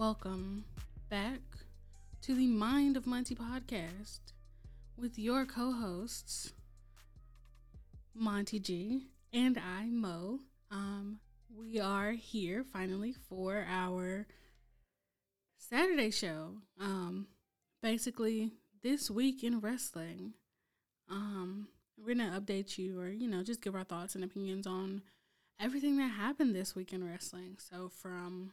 Welcome back to the Mind of Monty podcast with your co hosts, Monty G and I, Mo. Um, we are here finally for our Saturday show. Um, basically, this week in wrestling. Um, we're gonna update you or you know just give our thoughts and opinions on everything that happened this week in wrestling. So from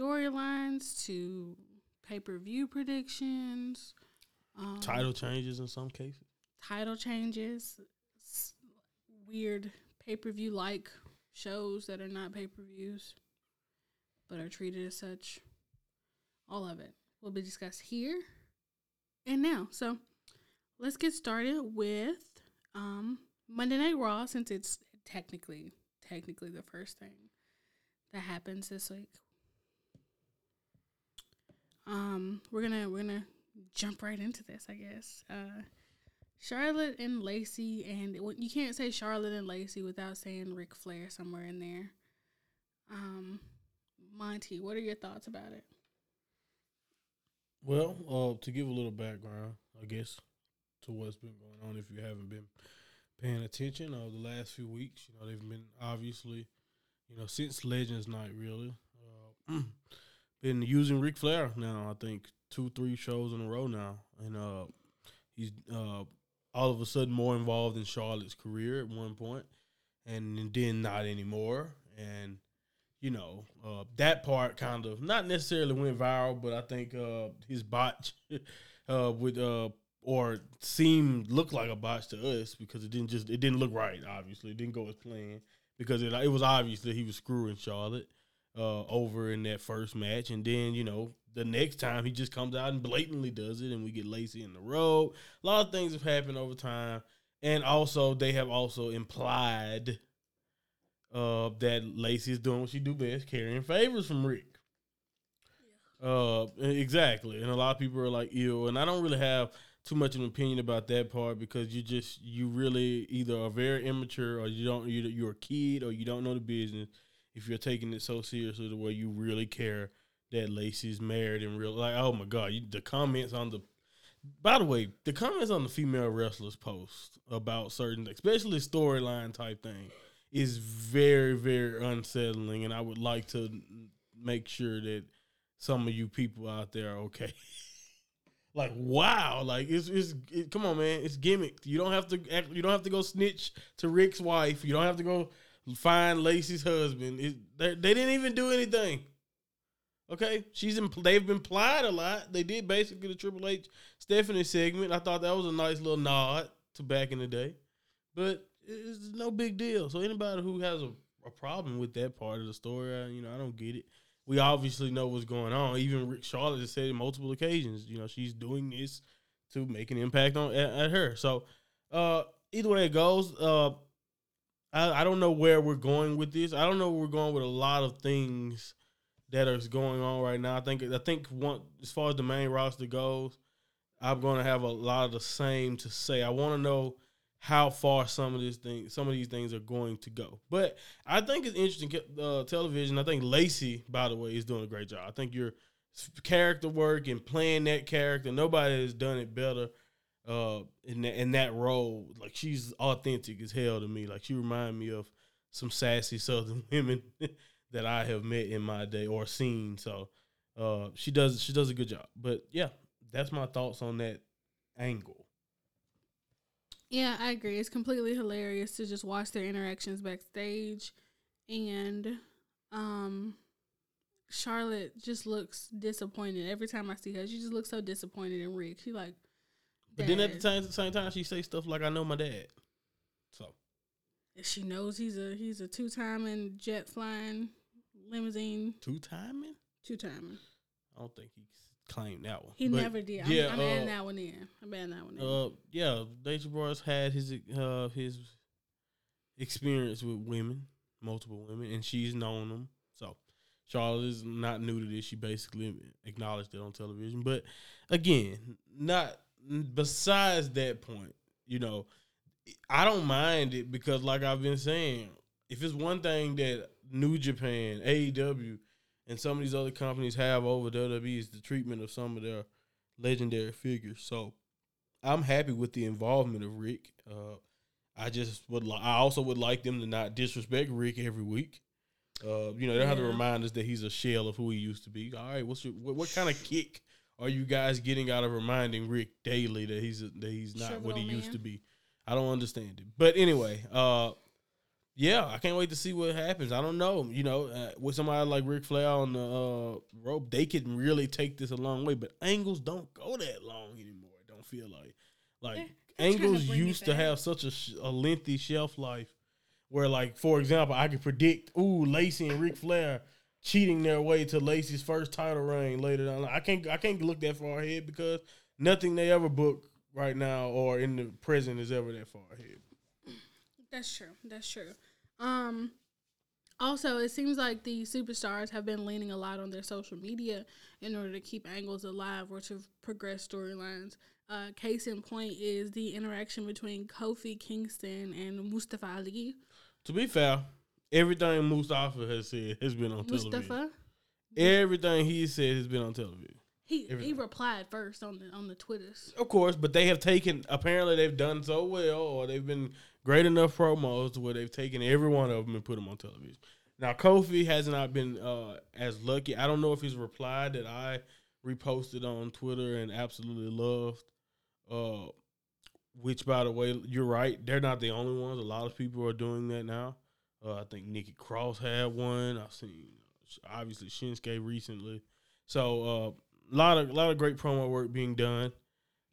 storylines to pay per view predictions, um, title changes in some cases, title changes, weird pay per view like shows that are not pay per views but are treated as such. All of it will be discussed here and now. So let's get started with um, Monday Night Raw since it's technically technically the first thing that happens this week. Um, we're gonna we're gonna jump right into this, I guess. Uh, Charlotte and Lacey, and you can't say Charlotte and Lacey without saying Ric Flair somewhere in there. Um, Monty, what are your thoughts about it? Well, uh, to give a little background, I guess, to what's been going on, if you haven't been paying attention over the last few weeks, you know, they've been obviously, you know, since Legends Night, really, uh, been using Ric Flair now. I think two, three shows in a row now, and uh, he's uh, all of a sudden more involved in Charlotte's career at one point, and then not anymore, and you know, uh, that part kind of not necessarily went viral, but I think uh, his botch uh, would uh, or seemed look like a botch to us because it didn't just it didn't look right. Obviously, it didn't go as planned because it it was obvious that he was screwing Charlotte uh, over in that first match, and then you know the next time he just comes out and blatantly does it, and we get Lacey in the road. A lot of things have happened over time, and also they have also implied uh, that Lacey is doing what she do best, carrying favors from Ric. Yeah. Uh, exactly, and a lot of people are like, "Ew," and I don't really have too much of an opinion about that part because you just you really either are very immature or you don't you you're a kid or you don't know the business if you're taking it so seriously the way you really care that Lacey's married and real like oh my god you, the comments on the by the way the comments on the female wrestlers post about certain especially storyline type thing is very very unsettling, and I would like to make sure that some of you people out there are okay. like wow, like it's it's it, come on, man, it's gimmicked. You don't have to act, you don't have to go snitch to Ric's wife. You don't have to go find Lacey's husband. It, they, they didn't even do anything. Okay, she's in, they've been plied a lot. They did basically the Triple H Stephanie segment. I thought that was a nice little nod to back in the day, but it's no big deal. So anybody who has a, a problem with that part of the story, I, you know, I don't get it. We obviously know what's going on. Even Ric Charlotte has said in multiple occasions, you know, she's doing this to make an impact on at, at her. So uh, either way it goes, uh, I, I don't know where we're going with this. I don't know where we're going with a lot of things that are going on right now. I think I think one as far as the main roster goes, I'm going to have a lot of the same to say. I want to know how far some of these things, some of these things are going to go. But I think it's interesting uh, television. I think Lacey, by the way, is doing a great job. I think your character work and playing that character, nobody has done it better uh, in that, in that role. Like she's authentic as hell to me. Like she remind me of some sassy Southern women that I have met in my day or seen. So uh, she does she does a good job. But yeah, that's my thoughts on that angle. Yeah, I agree. It's completely hilarious to just watch their interactions backstage and um Charlotte just looks disappointed every time I see her. She just looks so disappointed in Ric. She like But then at the same, same time she say stuff like I know my dad. So she knows he's a he's a two timing jet flying limousine. Two timing? Two timing. I don't think he's claim that one. He but never did. I'm, yeah, I'm, adding uh, that one in. I'm adding that one in. Uh, yeah, Deja Bros had his uh his experience with women, multiple women, and she's known them. So Charlotte is not new to this. She basically acknowledged it on television. But again, not besides that point, you know, I don't mind it because, like I've been saying, if it's one thing that New Japan, AEW and some of these other companies have over WWE is the treatment of some of their legendary figures. So I'm happy with the involvement of Ric. Uh, I just would. Li- I also would like them to not disrespect Ric every week. Uh, you know, they have to remind us that he's a shell of who he used to be. All right, what's your what, what kind of kick are you guys getting out of reminding Ric daily that he's a, that he's not what he old used to be? I don't understand it. But anyway, uh, yeah, I can't wait to see what happens. I don't know. You know, uh, with somebody like Ric Flair on the uh, rope, they can really take this a long way. But angles don't go that long anymore. I don't feel like like They're- they're to angles used to have such a, sh- a lengthy shelf life. Where, like, for example, I could predict, ooh, Lacey and Ric Flair cheating their way to Lacey's first title reign later down. I can't, I can't look that far ahead because nothing they ever book right now or in the present is ever that far ahead. That's true. That's true. Um also it seems like the superstars have been leaning a lot on their social media in order to keep angles alive or to progress storylines. Uh, case in point is the interaction between Kofi Kingston and Mustafa Ali. To be fair, everything Mustafa has said has been on television. Mustafa, Everything he said has been on television. he he replied first on the on the Twitters. Of course, but they have taken. Apparently, they've done so well, or they've been great enough promos where they've taken every one of them and put them on television. Now, Kofi has not been uh, as lucky. I don't know if his reply that I reposted on Twitter and absolutely loved. Uh, which, by the way, you're right. They're not the only ones. A lot of people are doing that now. Uh, I think Nikki Cross had one. I've seen obviously Shinsuke recently. So uh, a lot of a lot of great promo work being done.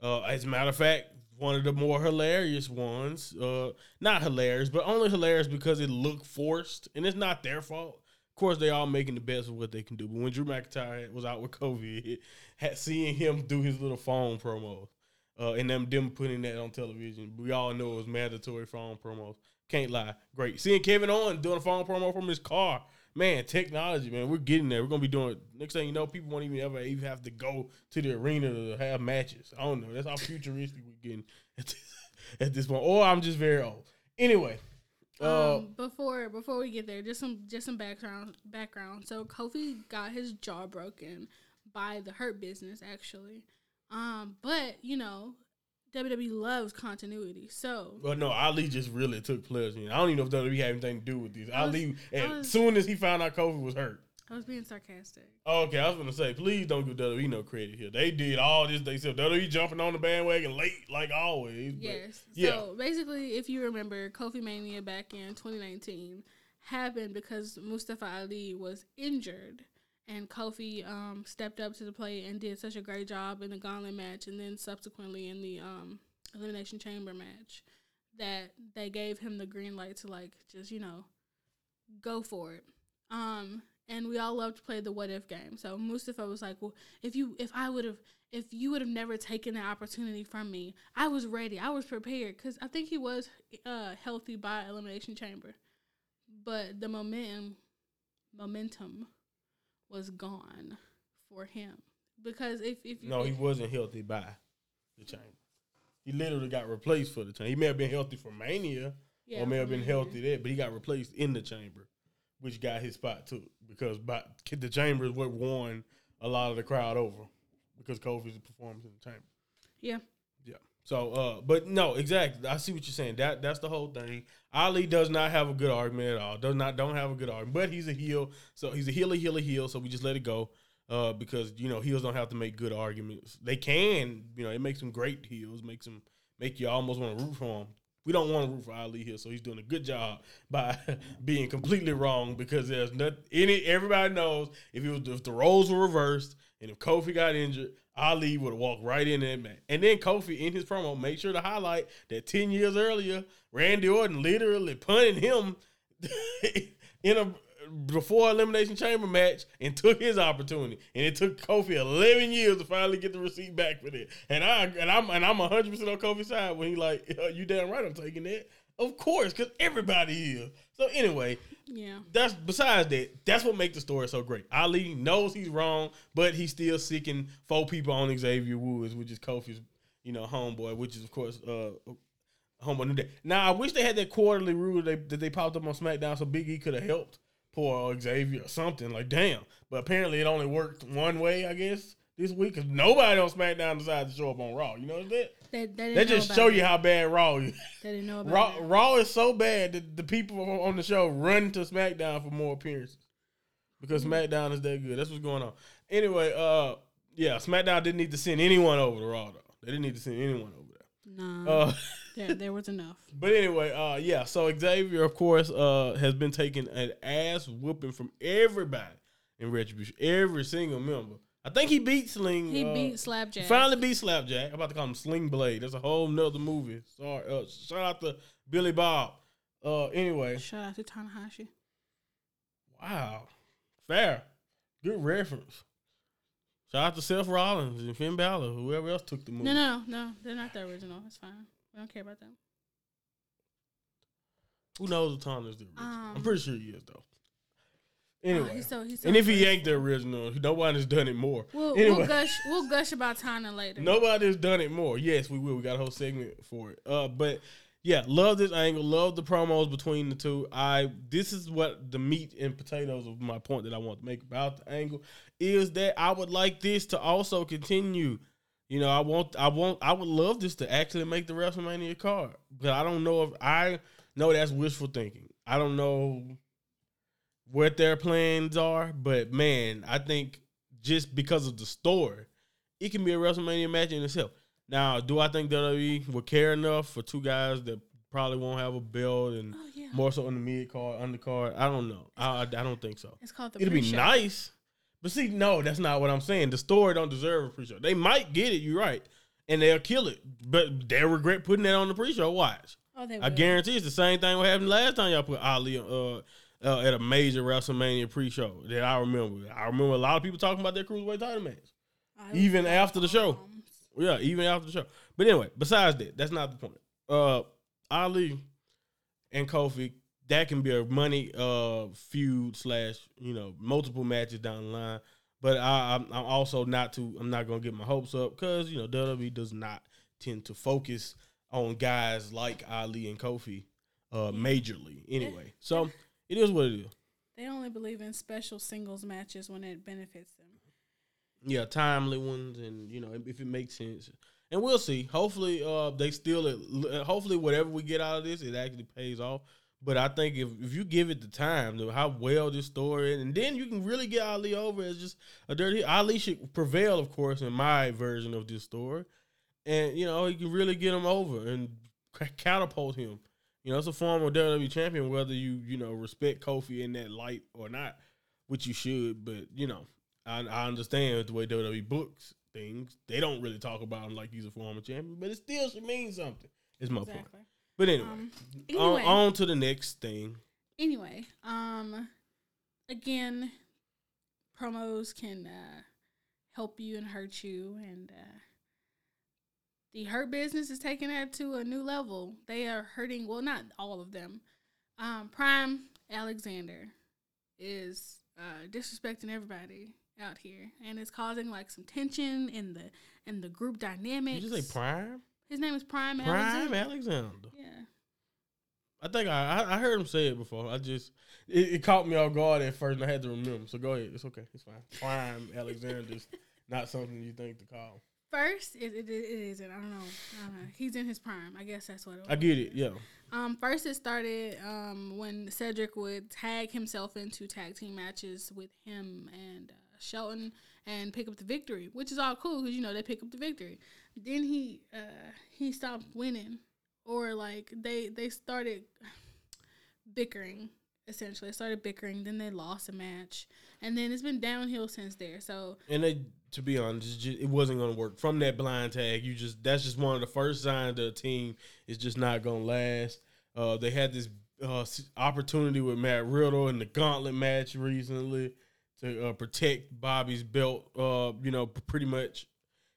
Uh, as a matter of fact, one of the more hilarious ones, uh, not hilarious, but only hilarious because it looked forced, and it's not their fault. Of course, they all making the best of what they can do. But when Drew McIntyre was out with COVID, had seeing him do his little phone promos, uh, and them them putting that on television, we all know it was mandatory phone promos. Can't lie, great. Seeing Kevin Owens doing a phone promo from his car, man, technology, man, we're getting there. We're gonna be doing. Next thing you know, people won't even ever even have to go to the arena to have matches. I don't know. That's how futuristic we're getting at this, at this point. Or I'm just very old. Anyway, uh, um, before before we get there, just some just some background background. So Kofi got his jaw broken by the Hurt Business, actually. Um, but you know, WWE loves continuity, so Well, no, Ali just really took pleasure. in. I don't even know if WWE had anything to do with this. I Ali, as was- soon as he found out Kofi was hurt. I was being sarcastic. Oh, okay, I was gonna say, please don't give WWE no credit here. They did all this. They said WWE jumping on the bandwagon late, like always. but- Yes. yeah. So basically, if you remember, Kofi Mania back in 2019 happened because Mustafa Ali was injured, and Kofi um, stepped up to the plate and did such a great job in the Gauntlet match, and then subsequently in the um, Elimination Chamber match, that they gave him the green light to like just you know go for it. Um, and we all love to play the what if game. So Mustafa was like, "Well, if you, if I would have, if you would have never taken the opportunity from me, I was ready. I was prepared because I think he was uh, healthy by elimination chamber, but the momentum, momentum, was gone for him because if if you No, he wasn't healthy by the chamber. He literally got replaced for the chamber. He may have been healthy for Mania, yeah, or may have been Mania. healthy there, but he got replaced in the chamber, which got his spot too. Because by, the chamber is what won a lot of the crowd over because Kofi's performance in the chamber. Yeah, Yeah. So, uh, but no, exactly. I see what you're saying. That that's the whole thing. Ali does not have a good argument at all. Does not don't have a good argument. But he's a heel, so he's a healer, healer, heel. So we just let it go. Uh, because you know heels don't have to make good arguments. They can, you know, it makes them great heels. Makes them make you almost want to root for him. We don't want to root for Ali here, so he's doing a good job by being completely wrong because there's not any. Everybody knows if it was if the roles were reversed and if Kofi got injured, Ali would have walked right in that match. And then Kofi in his promo made sure to highlight that ten years earlier, Randy Orton literally punted him in a before elimination chamber match and took his opportunity. And it took Kofi eleven years to finally get the receipt back for that. And I and I'm and I'm hundred percent on Kofi's side when he like, you damn right I'm taking that. Of course, because everybody is. So anyway, yeah. that's besides that, that's what makes the story so great. Ali knows he's wrong, but he's still seeking four people on Xavier Woods, which is Kofi's, you know, homeboy, which is of course uh homeboy New Day. Now I wish they had that quarterly rule that they, that they popped up on SmackDown so Big E could have helped poor Xavier or something. Like, damn. But apparently it only worked one way, I guess, this week because nobody on SmackDown decided to show up on Raw. You know that? They, they, They just show you how bad Raw is. They didn't know about Raw, it. Raw is so bad that the people on the show run to SmackDown for more appearances because Mm-hmm. SmackDown is that good. That's what's going on. Anyway, uh, yeah, SmackDown didn't need to send anyone over to Raw though. They didn't need to send anyone over there. Nah, Uh, there, there was enough. but anyway, uh, yeah. So Xavier, of course, uh, has been taking an ass whooping from everybody in Retribution, every single member. I think he beat Sling. He uh, beat Slapjack. finally beat Slapjack. I'm about to call him Sling Blade. That's a whole nother movie. Sorry. Uh, shout out to Billy Bob. Uh, anyway, Shout out to Tanahashi. wow, fair, good reference. Shout out to Seth Rollins and Finn Balor, whoever else took the movie. No, no, no. They're not the original. It's fine. We don't care about them. Who knows if is the original? I'm Um, pretty sure he is though. Oh, he's so, he's so and if he ain't the original, nobody's done it more. We'll, anyway, we'll gush. We'll gush about Tana later. nobody's done it more. Yes, we will. We got a whole segment for it. Uh, but yeah, love this angle. Love the promos between the two. I this is what the meat and potatoes of my point that I want to make about the angle is that I would like this to also continue. You know, I want, I want, I would love this to actually make the WrestleMania card, but I don't know if I know that's wishful thinking. I don't know what their plans are, but man, I think just because of the story, it can be a WrestleMania match in itself. Now, do I think WWE would care enough for two guys that probably won't have a belt and Oh yeah. more so on the mid card, undercard? I don't know. I, I, don't think so. It's called the. It'd be pre-show. nice, but see, no, that's not what I'm saying. The story don't deserve a pre-show. They might get it. You're right, and they'll kill it, but they'll regret putting that on the pre-show. Watch. Oh, they I guarantee it's the same thing what happened last time y'all put Ali uh, uh, at a major WrestleMania pre-show that I remember. I remember a lot of people talking about their cruiserweight title match, even after the show. Yeah, even after the show. But anyway, besides that, that's not the point. Uh, Ali and Kofi, that can be a money uh feud slash you know multiple matches down the line. But I, I'm, I'm also not to. I'm not gonna get my hopes up because you know WWE does not tend to focus on guys like Ali and Kofi uh majorly anyway. So it is what it is. They only believe in special singles matches when it benefits them. Yeah, timely ones, and you know if it makes sense, and we'll see. Hopefully, uh, they still. Hopefully, whatever we get out of this, it actually pays off. But I think if, if you give it the time, how well this story, is, and then you can really get Ali over as just a dirty. Ali should prevail, of course, in my version of this story, and you know you can really get him over and catapult him. You know, it's a former WWE champion, whether you you know respect Kofi in that light or not, which you should. But you know, I, I understand the way WWE books things. They don't really talk about him like he's a former champion, but it still should mean something. Is my point. But anyway, Um, on, anyway, on to the next thing. anyway, um, again, promos can uh, help you and hurt you, and uh, the hurt business is taking that to a new level. They are hurting. Well, not all of them. Um, Prime Alexander is uh, disrespecting everybody out here, and it's causing like some tension in the in the group dynamics. Did you say Prime? His name is Prime, Alexander. Prime Alexander. Alexander. Yeah. I think I, I I heard him say it before. I just it, it caught me off guard at first, and I had to remember. So go ahead. It's okay. It's fine. Prime Alexander's not something you think to call. First, it, it, it isn't. I don't know. I don't know. He's in his prime. I guess that's what it was. I get it. Yeah. Um, first it started um when Cedric would tag himself into tag team matches with him and uh, Shelton and pick up the victory, which is all cool because you know they pick up the victory. Then he uh he stopped winning, or like they they started bickering. Essentially, they started bickering. Then they lost a match, and then it's been downhill since there. So And they, to be honest, just, it wasn't going to work from that blind tag. You just that's just one of the first signs that a team is just not going to last. Uh, they had this uh, opportunity with Matt Riddle in the Gauntlet match recently to uh, protect Bobby's belt. Uh, you know, pretty much,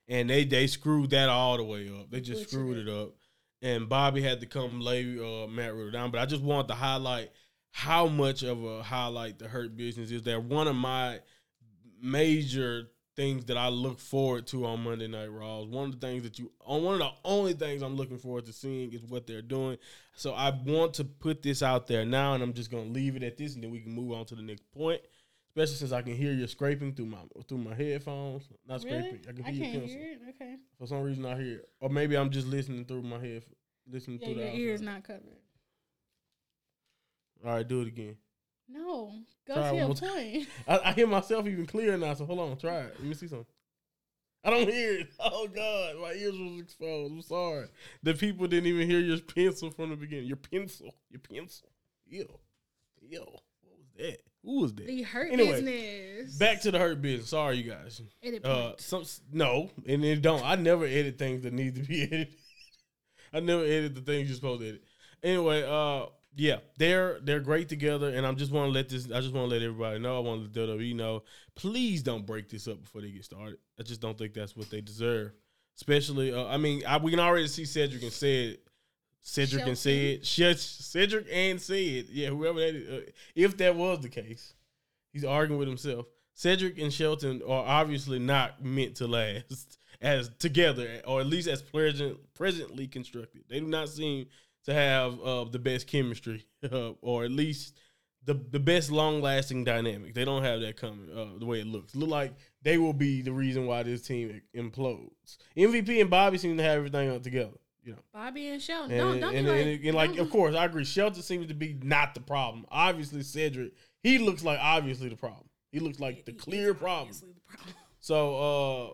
and they they screwed that all the way up. They just screwed it. up, and Bobby had to come lay uh, Matt Riddle down. But I just want to highlight how much of a highlight the Hurt Business is. That one of my major things that I look forward to on Monday Night Raws. One of the things that you on one of the only things I'm looking forward to seeing is what they're doing. So I want to put this out there now, and I'm just gonna leave it at this, and then we can move on to the next point. Especially since I can hear you scraping through my through my headphones. Not Really? scraping. I can I hear can't your pencil. hear. Okay. For some reason, I hear it, or maybe I'm just listening through my head, listening Yeah, through the your ear is not covered. All right, do it again. No, go Try to your point. I, I hear myself even clearer now. So hold on, try it. Let me see something. I don't hear it. Oh God, my ears was exposed. I'm sorry. The people didn't even hear your pencil from the beginning. Your pencil. Your pencil. Yo, yo. What was that? Who was that? The hurt Anyway, business. Back to the hurt business. Sorry, you guys. Edit Uh, some no, and it don't. I never edit things that need to be edited. I never edit the things you're supposed to edit. Anyway, uh, yeah, they're they're great together, and I'm just want to let this. I just want to let everybody know. I want to let WWE know. Please don't break this up before they get started. I just don't think that's what they deserve. Especially, uh, I mean, I, we can already see Cedric and said. Cedric and said Cedric and said, yeah, whoever that is, uh, if that was the case, he's arguing with himself. Cedric and Shelton are obviously not meant to last as together, or at least as present, presently constructed. They do not seem to have uh, the best chemistry, uh, or at least the the best long lasting dynamic. They don't have that coming. Uh, the way it looks, look like they will be the reason why this team implodes. MVP and Bobby seem to have everything up together. You know. Bobby and Shelton. And, don't don't and, be like, and- and, like, of course, I agree. Shelton seems to be not the problem. Obviously, Cedric, he looks like obviously the problem. He looks like the he- clear problem. the problem. So, uh,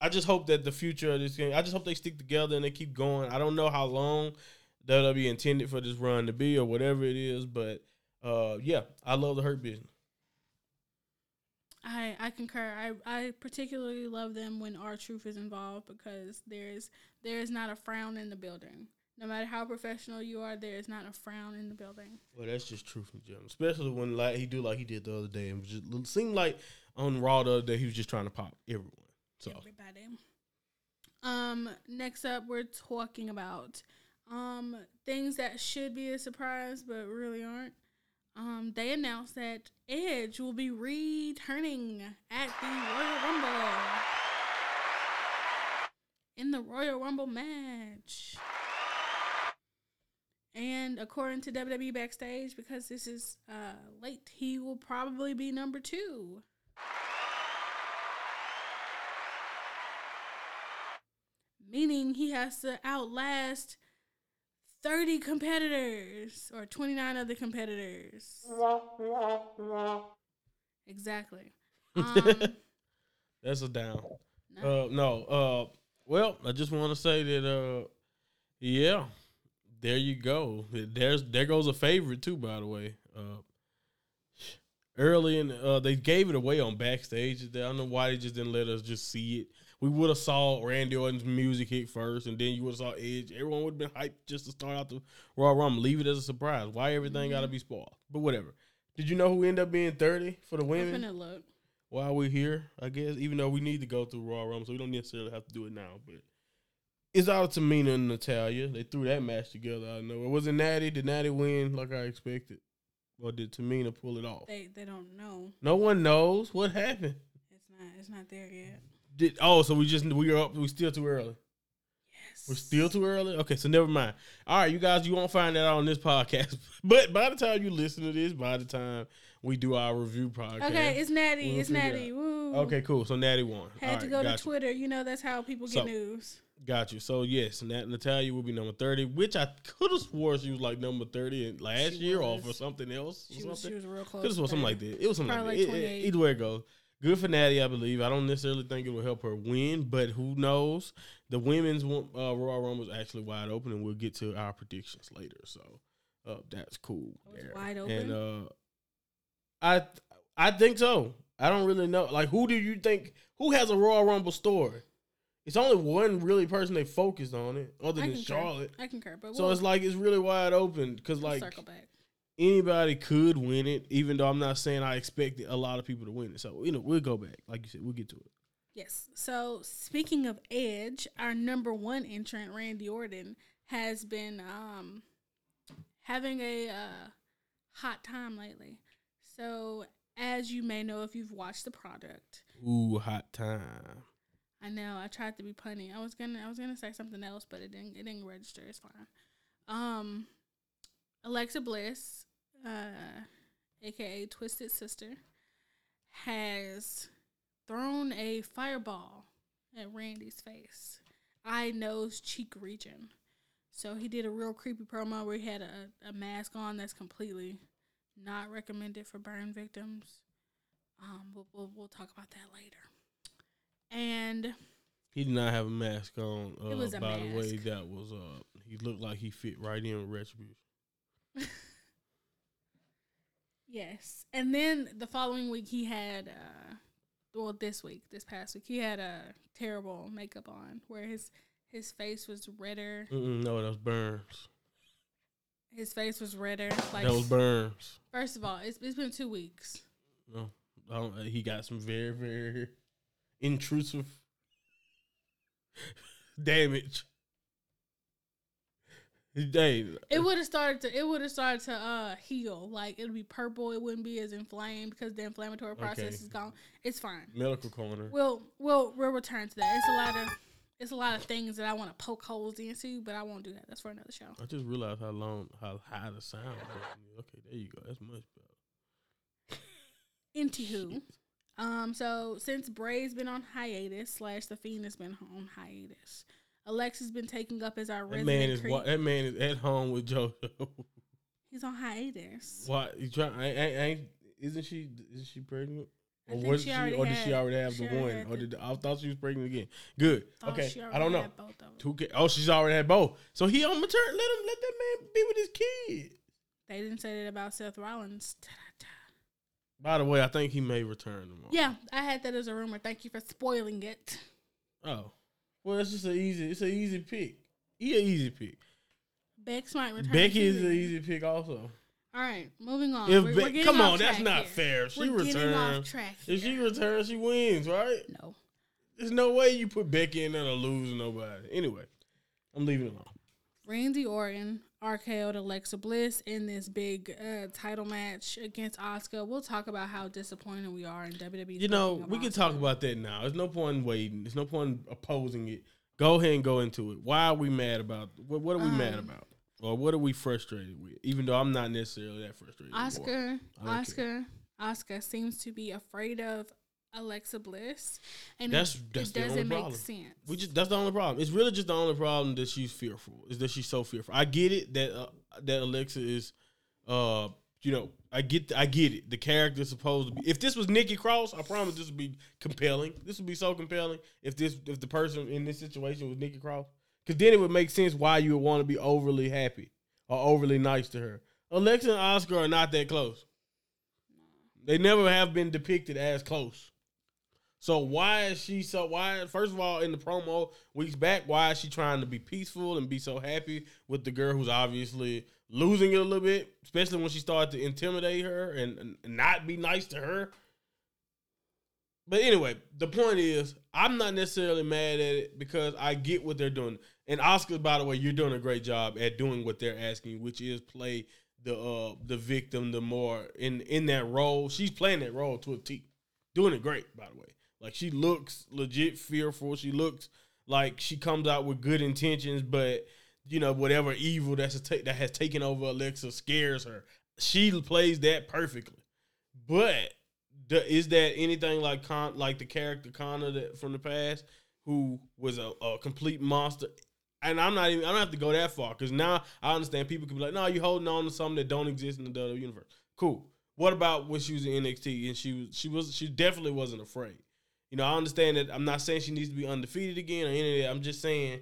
I just hope that the future of this game, I just hope they stick together and they keep going. I don't know how long WWE intended for this run to be or whatever it is, but uh, yeah, I love the Hurt Business. I I concur. I I particularly love them when R-Truth is involved because there's there is not a frown in the building. No matter how professional you are, there is not a frown in the building. Well, that's just true from Jim, especially when like he do like he did the other day, and just it seemed like on Raw the other day he was just trying to pop everyone. So Everybody. Um. Next up, we're talking about um things that should be a surprise but really aren't. Um. They announced that Edge will be returning at the Royal Rumble. In the Royal Rumble match. And according to WWE Backstage, because this is uh, late, he will probably be number two. Meaning he has to outlast 30 competitors or 29 other competitors. Exactly. Um, that's a down. no. Uh, no. Uh, well, I just want to say that. Uh, yeah, there you go. There's there goes a favorite too. By the way, uh, early in uh, they gave it away on backstage. I don't know why they just didn't let us just see it. We would have saw Randy Orton's music hit first, and then you would have saw Edge. Everyone would have been hyped just to start out the Royal Rumble. Leave it as a surprise. Why everything got to mm-hmm. be spoiled? But whatever. Did you know who ended up being thirty for the I'm women? finna look. while we're here, I guess, even though we need to go through Royal Rumble, so we don't necessarily have to do it now. But it's out to Tamina and Natalia. They threw that match together. I know it wasn't Natty. Did Natty win like I expected, or did Tamina pull it off? They they don't know. No one knows what happened. It's not it's not there yet. Did oh, so we just we are up. We still too early. Yes. We're still too early. Okay, so never mind. All right, you guys, you won't find that out on this podcast. But by the time you listen to this, by the time we do our review podcast, Okay, it's Natty. We'll it's Natty. Woo. okay, cool. So Natty won. Had to go to you. Twitter. You know that's how people get So, news. Got you. So yes, Nat Natalia will be number thirty, which I could have swore she was like number thirty in last She year or was. for something else. She or was she was real close. Could have swore something like that. It was something Probably like like that. It- it- 28. either way it goes. Good for Natty, I believe. I don't necessarily think it will help her win, but who knows? The women's uh, Royal Rumble is actually wide open, and we'll get to our predictions later. So uh, that's cool. Oh, wide And open? uh, I I think so. I don't really know. Like, who do you think? Who has a Royal Rumble story? It's only one really person they focused on it, other I than concur. Charlotte. I concur, but So we'll, it's like it's really wide open because we'll like circle back. Anybody could win it, even though I'm not saying I expect a lot of people to win it. So you know we'll go back, like you said, we'll get to it. Yes. So speaking of Edge, our number one entrant, Randy Orton, has been um having a uh, hot time lately. So as you may know if you've watched the product. Ooh, hot time. I know. I tried to be punny. I was gonna I was gonna say something else, but it didn't it didn't register. It's fine. Um, Alexa Bliss, uh, aka Twisted Sister, has thrown a fireball at Randy's face, eye, nose, cheek region. So he did a real creepy promo where he had a, a mask on that's completely not recommended for burn victims. Um, we'll, we'll, we'll talk about that later. And He did not have a mask on. Uh, It was a by the way, that was uh, he looked like he fit right in with retribution. Yes, and then the following week he had, uh, well, this week, this past week, he had a terrible makeup on where his his face was redder. Mm-mm, no, that was Burns. His face was redder. Like that was Burns. first of all, it's it's been two weeks. No, uh, he got some very very intrusive damage. Hey, It would have started to it would have started to uh heal. Like it'd be purple. It wouldn't be as inflamed because the inflammatory process Okay. is gone. It's fine. medical corner. We'll we'll we'll return to that. It's a lot of it's a lot of things that I want to poke holes into, but I won't do that. That's for another show. I just realized how long, how high the sound. is. Okay, there you go. That's much better. Anywho, um, so since Bray's been on hiatus, slash the Fiend has been on hiatus, Alexa's been taking up as our That resident man is creep. that man is at home with JoJo. He's on hiatus. Why you trying? I, I, I, isn't she? Is she pregnant? I Or was she she? Or did she already have she the already one? Or the- did I thought she was pregnant again? Good. Thought okay. I don't know. had both of them. Who ca- Oh, she's already had both. So he on maternity. Let him. Let that man be with his kid. They didn't say that about Seth Rollins. Ta-da-ta. By the way, I think he may return tomorrow. Yeah, I had that as a rumor. Thank you for spoiling it. Oh, well, it's just an easy. It's an easy pick. He an easy pick. Bex might return. Becky is an easy pick also. All right, moving on. If We're- we're come on, that's not here. fair. She We're returns, if she returns, she wins, right? no. There's no way you put Becky in there to lose nobody. Anyway, I'm leaving it alone. Randy Orton RKO'd Alexa Bliss in this big uh, title match against Oscar. We'll talk about how disappointed we are in WWE. You know, we can Asuka. talk about that now. There's no point in waiting. There's no point in opposing it. Go ahead and go into it. Why are we mad about? What, what are we mad Um, about? Or what are we frustrated with? Even though I'm not necessarily that frustrated. Oscar, Oscar, I don't Asuka, Asuka seems to be afraid of Alexa Bliss, and That's- it, that's it the only doesn't make problem. sense. We just that's the only problem. It's really just the only problem that she's fearful. Is that she's so fearful. I get it that uh, that Alexa is, uh, you know, I get I get it. The character is supposed to be. If this was Nikki Cross, I promise this would be compelling. This would be so compelling if this if the person in this situation was Nikki Cross, because then it would make sense why you would want to be overly happy or overly nice to her. Alexa and Oscar are not that close. They never have been depicted as close. So why is she so why first of all in the promo weeks back, why is she trying to be peaceful and be so happy with the girl who's obviously losing it a little bit, especially when she started to intimidate her and, and not be nice to her. But anyway, the point is, I'm not necessarily mad at it because I get what they're doing. And Oscar, by the way, you're doing a great job at doing what they're asking, which is play the uh the victim the more in in that role. She's playing that role to a T. Doing it great, by the way. Like she looks legit fearful. She looks like she comes out with good intentions, but you know whatever evil that's a ta- that has taken over Alexa scares her. She plays that perfectly. But the, is that anything like Con, like the character Kana that from the past, who was a, a complete monster? And I'm not even. I don't have to go that far because now I understand people can be like, "No, you're holding on to something that don't exist in the WWE universe." Cool. What about when she was in NXT and she was she was she definitely wasn't afraid. You know, I understand that. I'm not saying she needs to be undefeated again or any of that. I'm just saying,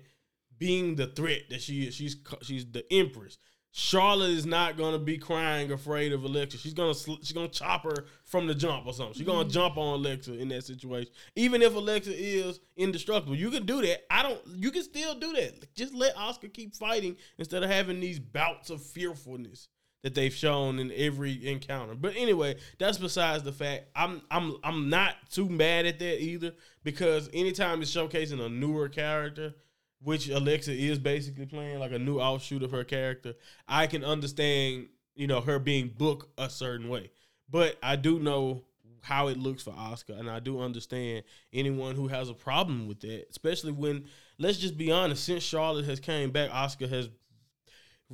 being the threat that she is, she's she's the empress. Charlotte is not gonna be crying afraid of Alexa. She's gonna she's gonna chop her from the jump or something. She's gonna mm-hmm. jump on Alexa in that situation. Even if Alexa is indestructible, you can do that. I don't. You can still do that. Just let Oscar keep fighting instead of having these bouts of fearfulness that they've shown in every encounter. But anyway, that's besides the fact. I'm I'm I'm not too mad at that either because anytime it's showcasing a newer character, which Alexa is basically playing like a new offshoot of her character, I can understand, you know, her being booked a certain way. But I do know how it looks for Oscar and I do understand anyone who has a problem with that, especially when let's just be honest, since Charlotte has came back, Oscar has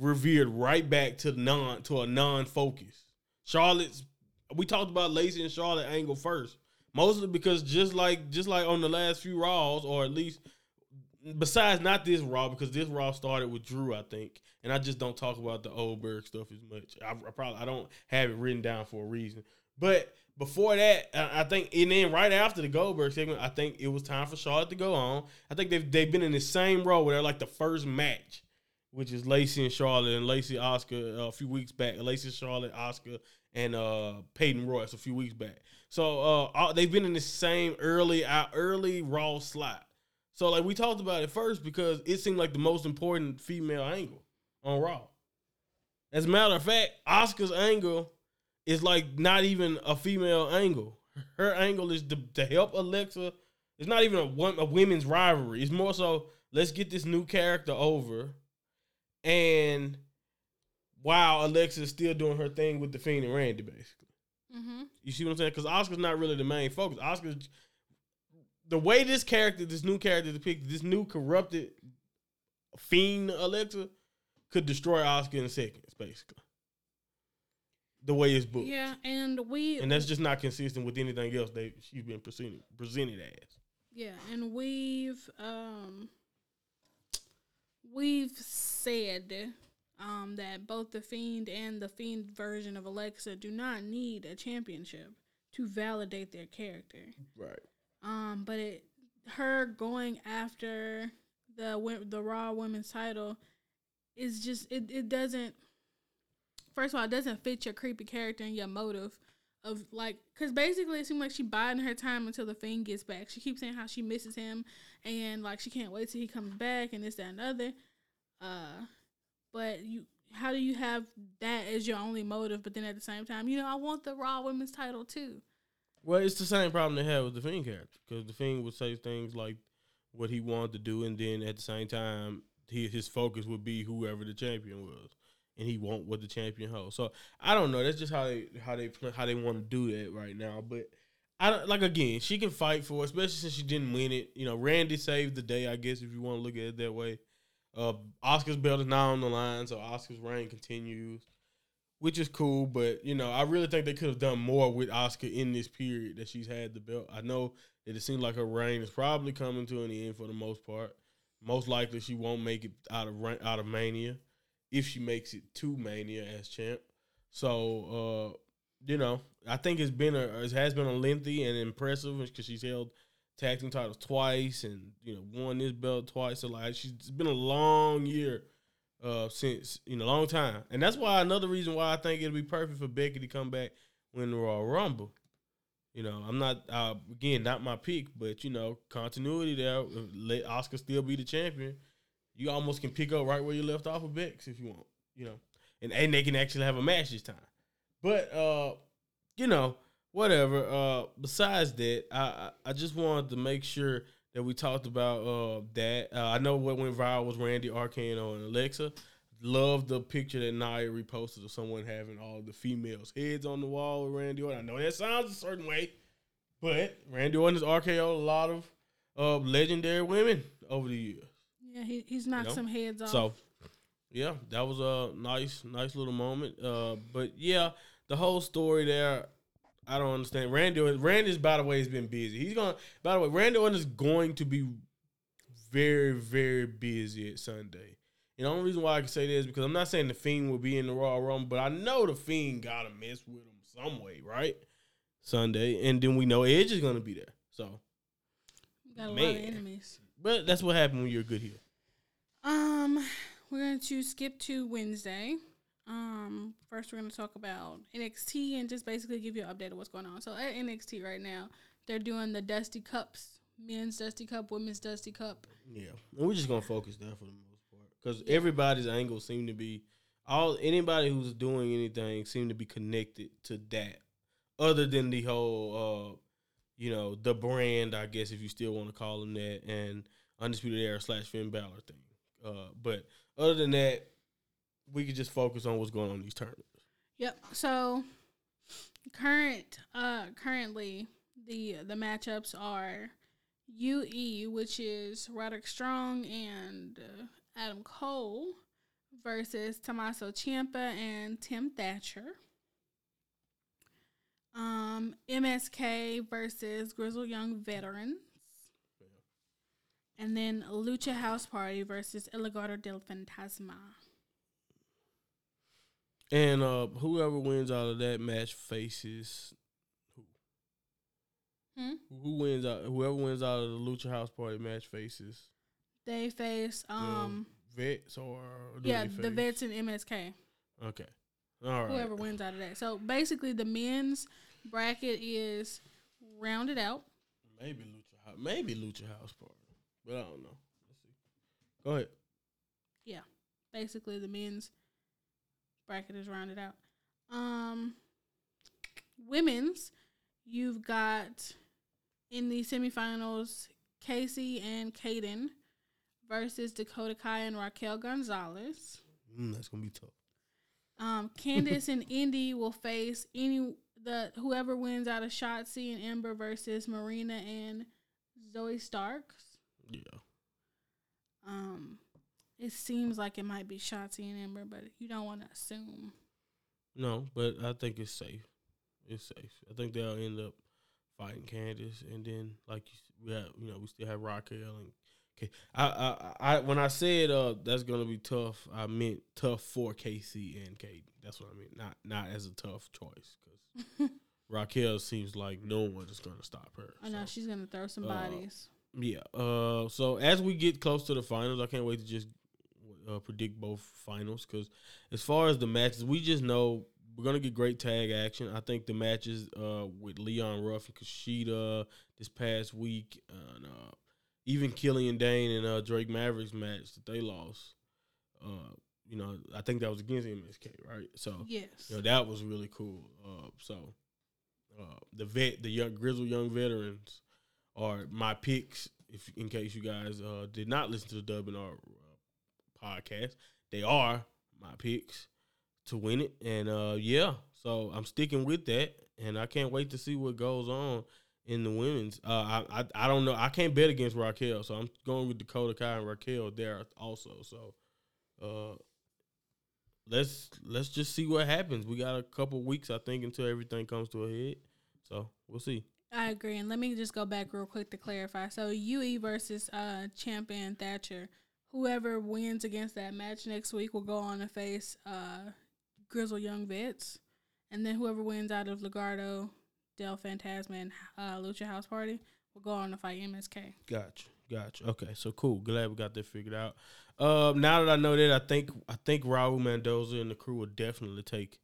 revered right back to non to a non focus. Charlotte's we talked about Lacey and Charlotte angle first, mostly because just like just like on the last few Raws, or at least besides not this Raw because this Raw started with Drew, I think, and I just don't talk about the Goldberg stuff as much. I, I probably I don't have it written down for a reason, but before that, I think, and then right after the Goldberg segment, I think it was time for Charlotte to go on. I think they've they've been in the same role where they're like the first match, which is Lacey and Charlotte and Lacey Oscar uh, a few weeks back. Lacey Charlotte Oscar and uh, Peyton Royce a few weeks back. So uh, they've been in the same early uh, early Raw slot. So like we talked about it first because it seemed like the most important female angle on Raw. As a matter of fact, Oscar's angle is like not even a female angle. Her angle is to, to help Alexa. It's not even a, a women's rivalry. It's more so let's get this new character over, and while Alexa is still doing her thing with the Fiend and Randy, basically. Mm-hmm. You see what I'm saying? Because Oscar's not really the main focus. Asuka's the way this character, this new character depicted, this new corrupted Fiend Alexa could destroy Oscar in seconds, basically the way it's booked. Yeah, and we and that's just not consistent with anything else they she's been presented presented as. Yeah, and we've um we've said um that both the Fiend and the Fiend version of Alexa do not need a championship to validate their character. Right. Um, but it her going after the the Raw Women's title is just it, it doesn't first of all, it doesn't fit your creepy character and your motive of like, because basically it seems like she biding her time until the Fiend gets back. She keeps saying how she misses him and like she can't wait till he comes back and this that and other. Uh, but you, how do you have that as your only motive? But then at the same time, you know, I want the Raw Women's title too. Well, it's the same problem they had with the Fiend character because the Fiend would say things like what he wanted to do, and then at the same time, he, his focus would be whoever the champion was and he won't what the champion holds. So I don't know. That's just how they how they how they want to do that right now. But I don't like again. She can fight for, it, especially since she didn't win it. You know, Randy saved the day. I guess if you want to look at it that way. Uh, Asuka's belt is now on the line, so Oscar's reign continues, which is cool. But you know, I really think they could have done more with Oscar in this period that she's had the belt. I know that it seems like her reign is probably coming to an end for the most part. Most likely, she won't make it out of out of Mania if she makes it to Mania as champ. So, uh, you know, I think it's been a it has been a lengthy and impressive because she's held tag team titles twice and you know won this belt twice. So like she's been a long year uh, since you know long time, and that's why another reason why I think it'll be perfect for Becky to come back when Royal Rumble. You know, I'm not uh, again not my pick, but you know continuity there. Let Oscar still be the champion you almost can pick up right where you left off of Bex if you want, you know, and and they can actually have a match this time. But uh, you know, whatever. Uh, besides that, I I just wanted to make sure that we talked about uh that. Uh, I know what went viral was Randy Arcano and Alexa. Love the picture that Nia reposted of someone having all the females' heads on the wall with Randy Orton. I know that sounds a certain way, but Randy Orton has RKO a lot of uh, legendary women over the years. Yeah, he, he's knocked you know? some heads off. So, yeah, that was a nice, nice little moment. Uh, but yeah, the whole story there, I don't understand. Randy, Randy's by the way has been busy. He's gonna. By the way, Randy Orton is going to be very, very busy at Sunday. And the only reason why I can say this is because I'm not saying the Fiend will be in the Royal Rumble, but I know the Fiend got to mess with him some way, right? Sunday, and then we know Edge is going to be there. So, got a man. lot of enemies. But that's what happened when you're a good heel. Um, we're going to skip to Wednesday. Um, first we're going to talk about NXT and just basically give you an update of what's going on. So at NXT right now, they're doing the Dusty Cups, men's Dusty Cup, women's Dusty Cup. Yeah, and we're just gonna focus there for the most part because yeah. everybody's angle seem to be all anybody who's doing anything seem to be connected to that, other than the whole uh you know, the brand, I guess, if you still want to call them that, and Undisputed Era slash Finn Balor thing. Uh, but other than that, we could just focus on what's going on in these tournaments. Yep. So current uh currently the the matchups are UE, which is Roderick Strong and uh, Adam Cole, versus Tommaso Ciampa and Tim Thatcher. Um, MSK versus Grizzled Young Veterans. And then Lucha House Party versus El Legado del Fantasma. And uh, whoever wins out of that match faces who? Hmm? Who wins out? Whoever wins out of the Lucha House Party match faces They face um the vets or yeah the vets and MSK. Okay, all right. Whoever wins out of that. So basically, the men's bracket is rounded out. Maybe Lucha House. Maybe Lucha House Party, but I don't know. Let's see. Go ahead. Yeah, basically, the men's bracket is rounded out. Um, women's, you've got in the semifinals Kacy and Kayden versus Dakota Kai and Raquel Gonzalez. Mm, that's gonna be tough. Um, Candice and Indy will face any the whoever wins out of Shotzi and Ember versus Marina and Zoey Starks. Yeah. Um, it seems like it might be Shotzi and Ember, but you don't want to assume. No, but I think it's safe. It's safe. I think they'll end up fighting Candice, and then like you, we have, you know, we still have Raquel and. I, I, I, when I said uh that's gonna be tough, I meant tough for Kacy and Katie. That's what I mean. not not as a tough choice, because Raquel seems like no one is gonna stop her. I know so. she's gonna throw some uh, bodies. Yeah. Uh. So as we get close to the finals, I can't wait to just uh, predict both finals because as far as the matches, we just know we're gonna get great tag action. I think the matches uh with Leon Ruff and Kushida this past week, and uh, even Killian Dain and uh, Drake Maverick's match that they lost. Uh, you know, I think that was against MSK, right? So Yes. you know, that was really cool. Uh, so uh, the vet, the young grizzled young veterans are my picks. If in case you guys uh, did not listen to the Dub and our uh, podcast, they are my picks to win it. And uh, yeah, so I'm sticking with that, and I can't wait to see what goes on in the women's. Uh, I, I I don't know. I can't bet against Raquel, so I'm going with Dakota Kai and Raquel there also. So. Uh, let's let's just see what happens. We got a couple weeks, I think, until everything comes to a head. So we'll see. I agree. And let me just go back real quick to clarify. So UE versus uh Champion Thatcher. Whoever wins against that match next week will go on to face uh Grizzled Young Vets. And then whoever wins out of Legado, Del Fantasma, and uh, Lucha House Party will go on to fight MSK. Gotcha, gotcha. Okay, so cool. Glad we got that figured out. Uh, now that I know that, I think I think Raul Mendoza and the crew will definitely take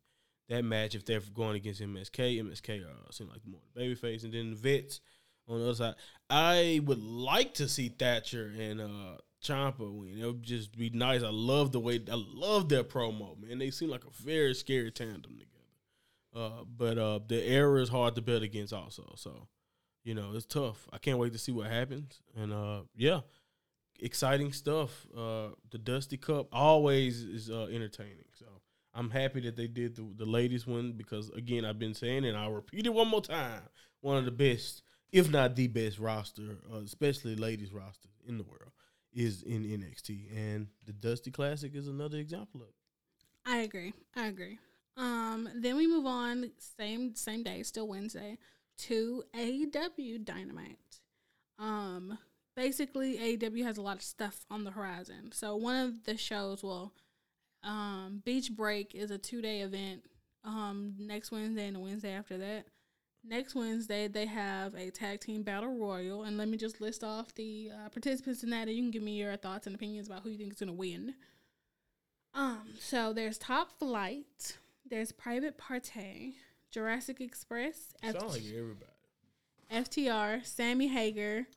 that match if they're going against MSK. MSK uh, seem like more babyface, and then the vets on the other side. I would like to see Thatcher and uh Ciampa win. It would just be nice. I love the way I love their promo, man. They seem like a very scary tandem together. Uh, but uh, the error is hard to bet against, also. So, you know, it's tough. I can't wait to see what happens. And uh, yeah, exciting stuff. Uh, the Dusty Cup always is uh, entertaining. So I'm happy that they did the, the ladies one because again, I've been saying it and I'll repeat it one more time. One of the best, if not the best roster, especially ladies roster in the world, is in NXT, and the Dusty Classic is another example of it. I agree. I agree. Um, then we move on, same same day, still Wednesday, to AEW Dynamite. Um, basically, AEW has a lot of stuff on the horizon. So one of the shows, well, um, Beach Break is a two day event. Um, next Wednesday and the Wednesday after that. Next Wednesday, they have a tag team battle royal, and let me just list off the uh, participants in that, and you can give me your thoughts and opinions about who you think is going to win. Um, so there's Top Flight, there's Private Party, Jurassic Express, Sound like everybody. FTR, Sammy Hager,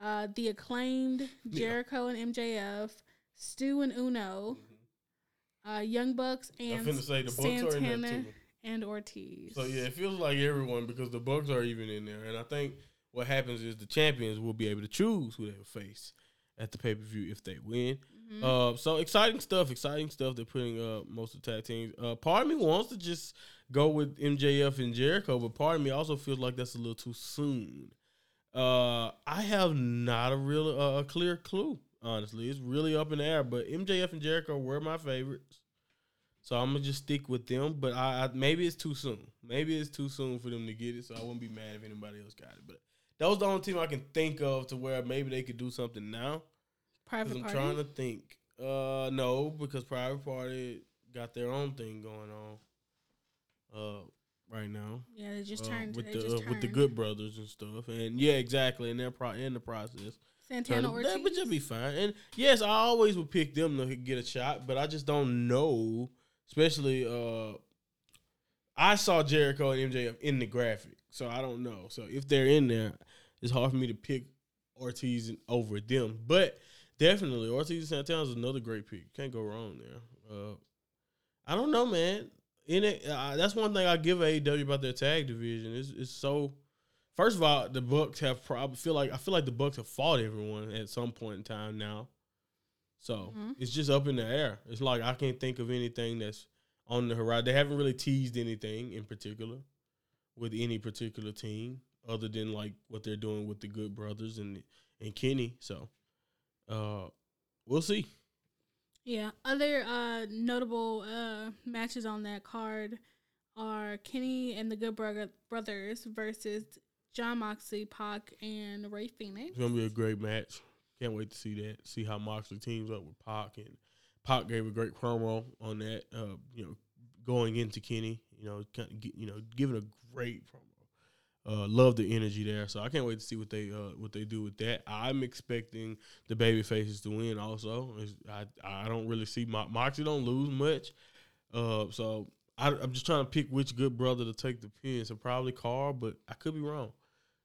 uh, the acclaimed Jericho and MJF, Stu and Uno, uh, Young Bucks Mm-hmm. I'm and say the Bucks are in there Santana and Ortiz. So yeah, it feels like everyone because the Bucks are even in there, and I think what happens is the champions will be able to choose who they will face at the pay per view if they win. Mhm. Uh, so exciting stuff, exciting stuff. They're putting uh most of the tag teams. Uh, part of me wants to just go with MJF and Jericho, but part of me also feels like that's a little too soon. Uh, I have not a real uh, a clear clue. Honestly, it's really up in the air. But MJF and Jericho were my favorites, so I'm gonna just stick with them. But I, I maybe it's too soon. Maybe it's too soon for them to get it. So I wouldn't be mad if anybody else got it. But that was the only team I can think of to where maybe they could do something now. Private I'm party. trying to think. Uh, no, because Private Party got their own thing going on. Uh, right now. yeah, they just uh, turned. with the uh, with the. Good Brothers and stuff, and yeah, exactly. And they're pro- in the process. Santana So that would Ortiz. just be fine. And yes, I always would pick them to get a shot, but I just don't know. Especially, uh, I saw Jericho and MJF in the graphic, so I don't know. So if they're in there, it's hard for me to pick Ortiz over them. But definitely, Ortiz and Santana is another great pick. Can't go wrong there. Uh, I don't know, man. In it, uh, that's one thing I give AEW about their tag division. It's, it's so. First of all, the Bucks have probably feel like I feel like the Bucks have fought everyone at some point in time now. So Mhm. it's just up in the air. It's like I can't think of anything that's on the horizon. They haven't really teased anything in particular with any particular team other than like what they're doing with the Good Brothers and and Kenny. So uh we'll see. Yeah. Other uh, notable uh, matches on that card are Kenny and the Good Brother- Brothers versus Jon Moxley, Pac, and Rey Fénix. It's gonna be a great match. Can't wait to see that. See how Moxley teams up with Pac and Pac gave a great promo on that. Uh, you know, going into Kenny, you know, kind of, you know, giving a great promo. Uh, love the energy there. So I can't wait to see what they uh what they do with that. I'm expecting the baby faces to win. Also, It's- I I don't really see Mo- Moxley don't lose much. Uh, so I, I'm just trying to pick which good brother to take the pin. So probably Karl, but I could be wrong.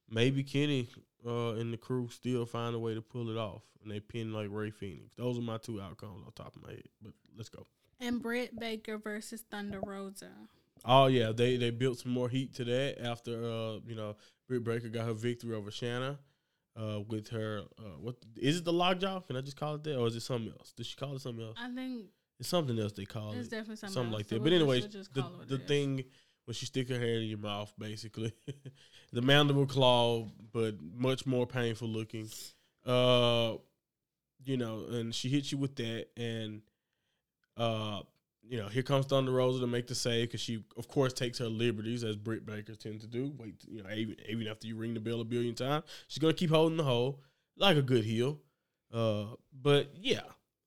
Maybe Kenny uh, and the crew still find a way to pull it off, and they pin like Rey Fénix. Those are my two outcomes on top of my head. But let's go. And Britt Baker versus Thunder Rosa. Oh yeah, they they built some more heat to that after uh you know Britt Baker got her victory over Shanna. Uh, with her, uh, what is it? The lockjaw? Can I just call it that, or is it something else? Did she call it something else? I think It's something else they call it's it. definitely something, something like so that. we'll But anyways, the, the thing when she stick her hand in your mouth, basically, the mandible claw, but much more painful looking. Uh, you know, and she hits you with that, and uh, you know, here comes Thunder Rosa to make the save because she, of course, takes her liberties as Britt Baker tend to do. Wait, you know, even even after you ring the bell a billion times, she's gonna keep holding the hole like a good heel. Uh, but yeah,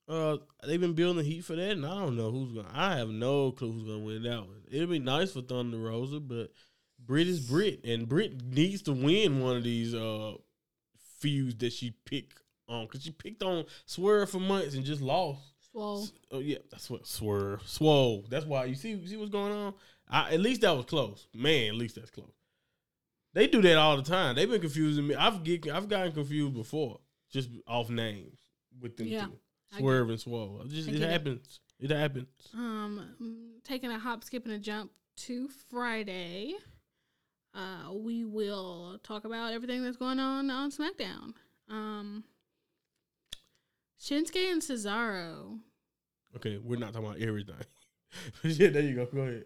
uh, they've been building heat for that, and I don't know who's gonna. I have no clue who's gonna win that one. It'll be nice for Thunder Rosa, but Britt is Britt, and Britt needs to win one of these uh feuds that she picked on because she picked on Swerve for months and just lost. Swole. Oh yeah, that's what Swerve, Swole. That's why you see see what's going on. I, at least that was close, man. At least that's close. They do that all the time. They've been confusing me. I've get, I've gotten confused before, just off names with them Yeah, two, Swerve and Swole. Just it get it. happens. It happens. Um, taking a hop, skip, and a jump to Friday. Uh, we will talk about everything that's going on on SmackDown. Um, Shinsuke and Cesaro, Okay, we're not talking about everything. yeah, there you go. Go ahead.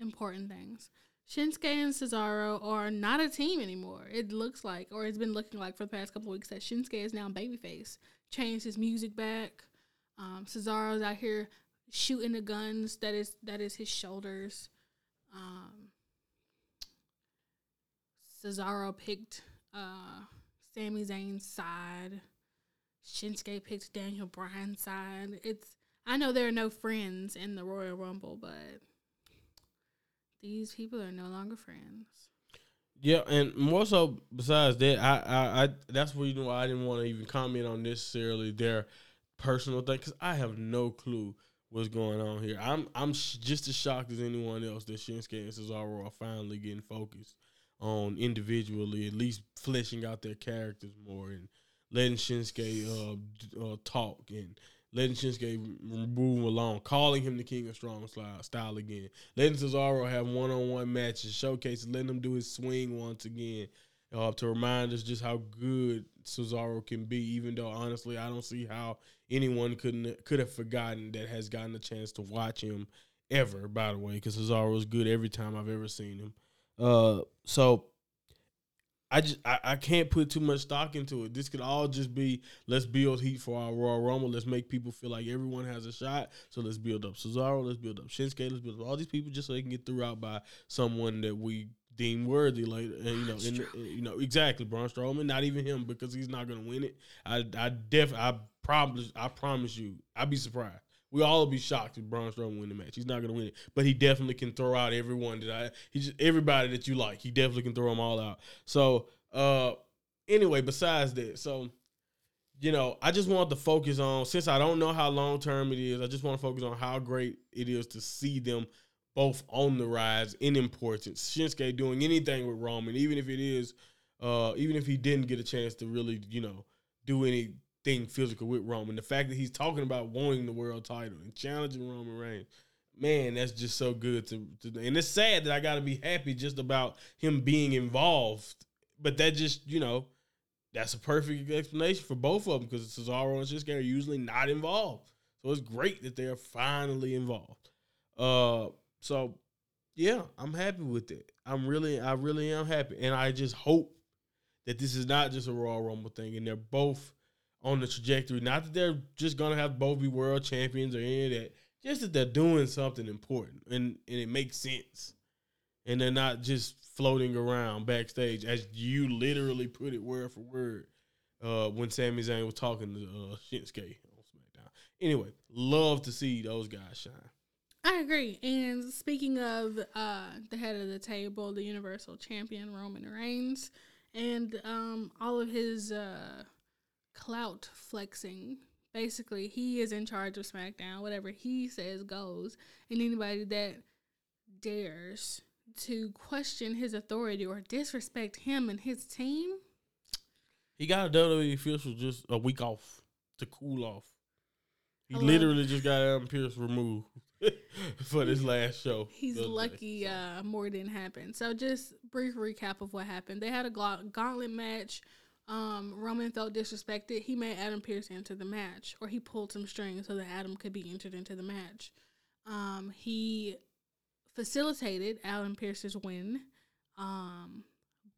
important things. Shinsuke and Cesaro are not a team anymore. It looks like, or it's been looking like for the past couple weeks, that Shinsuke is now babyface. Changed his music back. Um, Cesaro's out here shooting the guns. That is that is his shoulders. Um, Cesaro picked uh, Sami Zayn's side. Shinsuke picked Daniel Bryan's side. It's I know there are no friends in the Royal Rumble, but these people are no longer friends. Yeah, and more so besides that, I, I, I that's where you know I didn't want to even comment on necessarily their personal thing because I have no clue what's going on here. I'm I'm sh- just as shocked as anyone else that Shinsuke and Cesaro are finally getting focused on individually, at least fleshing out their characters more and letting Shinsuke uh, uh talk and letting Shinsuke move along, calling him the king of strong style, again, letting Cesaro have one on one matches, showcases, letting him do his swing once again, uh, to remind us just how good Cesaro can be. Even though honestly, I don't see how anyone couldn't could have forgotten that has gotten a chance to watch him ever. By the way, because Cesaro is good every time I've ever seen him. Uh, so I just I, I can't put too much stock into it. This could all just be let's build heat for our Royal Rumble. Let's make people feel like everyone has a shot. So let's build up Cesaro. Let's build up Shinsuke. Let's build up all these people just so they can get threw out by someone that we deem worthy. Like you know, in, uh, you know exactly Braun Strowman. Not even him because he's not going to win it. I I def I promise I promise you I'd be surprised. We all be shocked if Braun Strowman win the match. He's not to win it, but he definitely can throw out everyone that I. Just everybody that you like. He definitely can throw them all out. So, uh, anyway, besides that, so you know, I just want to focus on since I don't know how long term it is. I just want to focus on how great it is to see them both on the rise in importance. Shinsuke doing anything with Roman, even if it is, uh, even if he didn't get a chance to really, you know, do any thing physical with Roman. The fact that he's talking about wanting the world title and challenging Roman Reigns, man, that's just so good to, to and it's sad that I got to be happy just about him being involved. But that just you know, that's a perfect explanation for both of them because Cesaro and Shinsuke are usually not involved. So it's great that they're finally involved. Uh, so yeah, I'm happy with it. I'm really, I really am happy, and I just hope that this is not just a Royal Rumble thing, and they're both on the trajectory. Not that they're just gonna have both be world champions or any of that. Just that they're doing something important and, and it makes sense. And they're not just floating around backstage as you literally put it word for word uh, when Sami Zayn was talking to uh, Shinsuke on SmackDown. Anyway, love to see those guys shine. I agree. And speaking of uh, the head of the table, the Universal Champion Roman Reigns, and um, all of his uh, clout flexing. Basically, he is in charge of SmackDown. Whatever he says goes. And anybody that dares to question his authority or disrespect him and his team. He got a WWE official just a week off to cool off. He literally just got Adam Pearce removed for this last show. He's lucky uh, more didn't happen. So just brief recap of what happened. They had a gauntlet match um, Roman felt disrespected, he made Adam Pearce enter the match, or he pulled some strings so that Adam could be entered into the match. Um, he facilitated Adam Pearce's win. Um,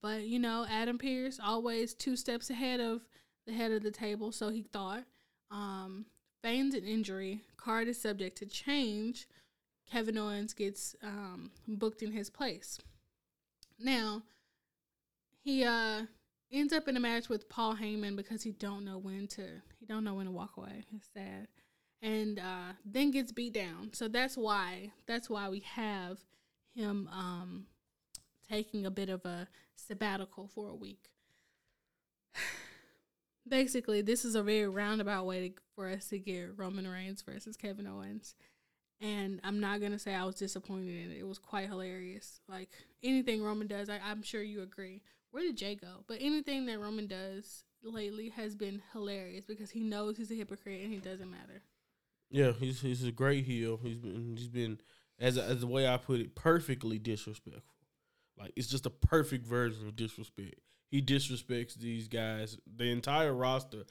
but you know, Adam Pearce always two steps ahead of the head of the table, so he thought. Um, feigns an injury. Card is subject to change. Kevin Owens gets um, booked in his place. Now, he uh ends up in a match with Paul Heyman because he don't know when to he don't know when to walk away. It's sad. And uh, then gets beat down. So that's why that's why we have him um, taking a bit of a sabbatical for a week. Basically, this is a very roundabout way to, for us to get Roman Reigns versus Kevin Owens. And I'm not gonna say I was disappointed in it. It was quite hilarious. Like anything Roman does, I, I'm sure you agree where did Jay go? But anything that Roman does lately has been hilarious because he knows he's a hypocrite and he doesn't matter. Yeah, he's he's a great heel. He's been he's been as as the way I put it, perfectly disrespectful. Like it's just a perfect version of disrespect. He disrespects these guys, the entire roster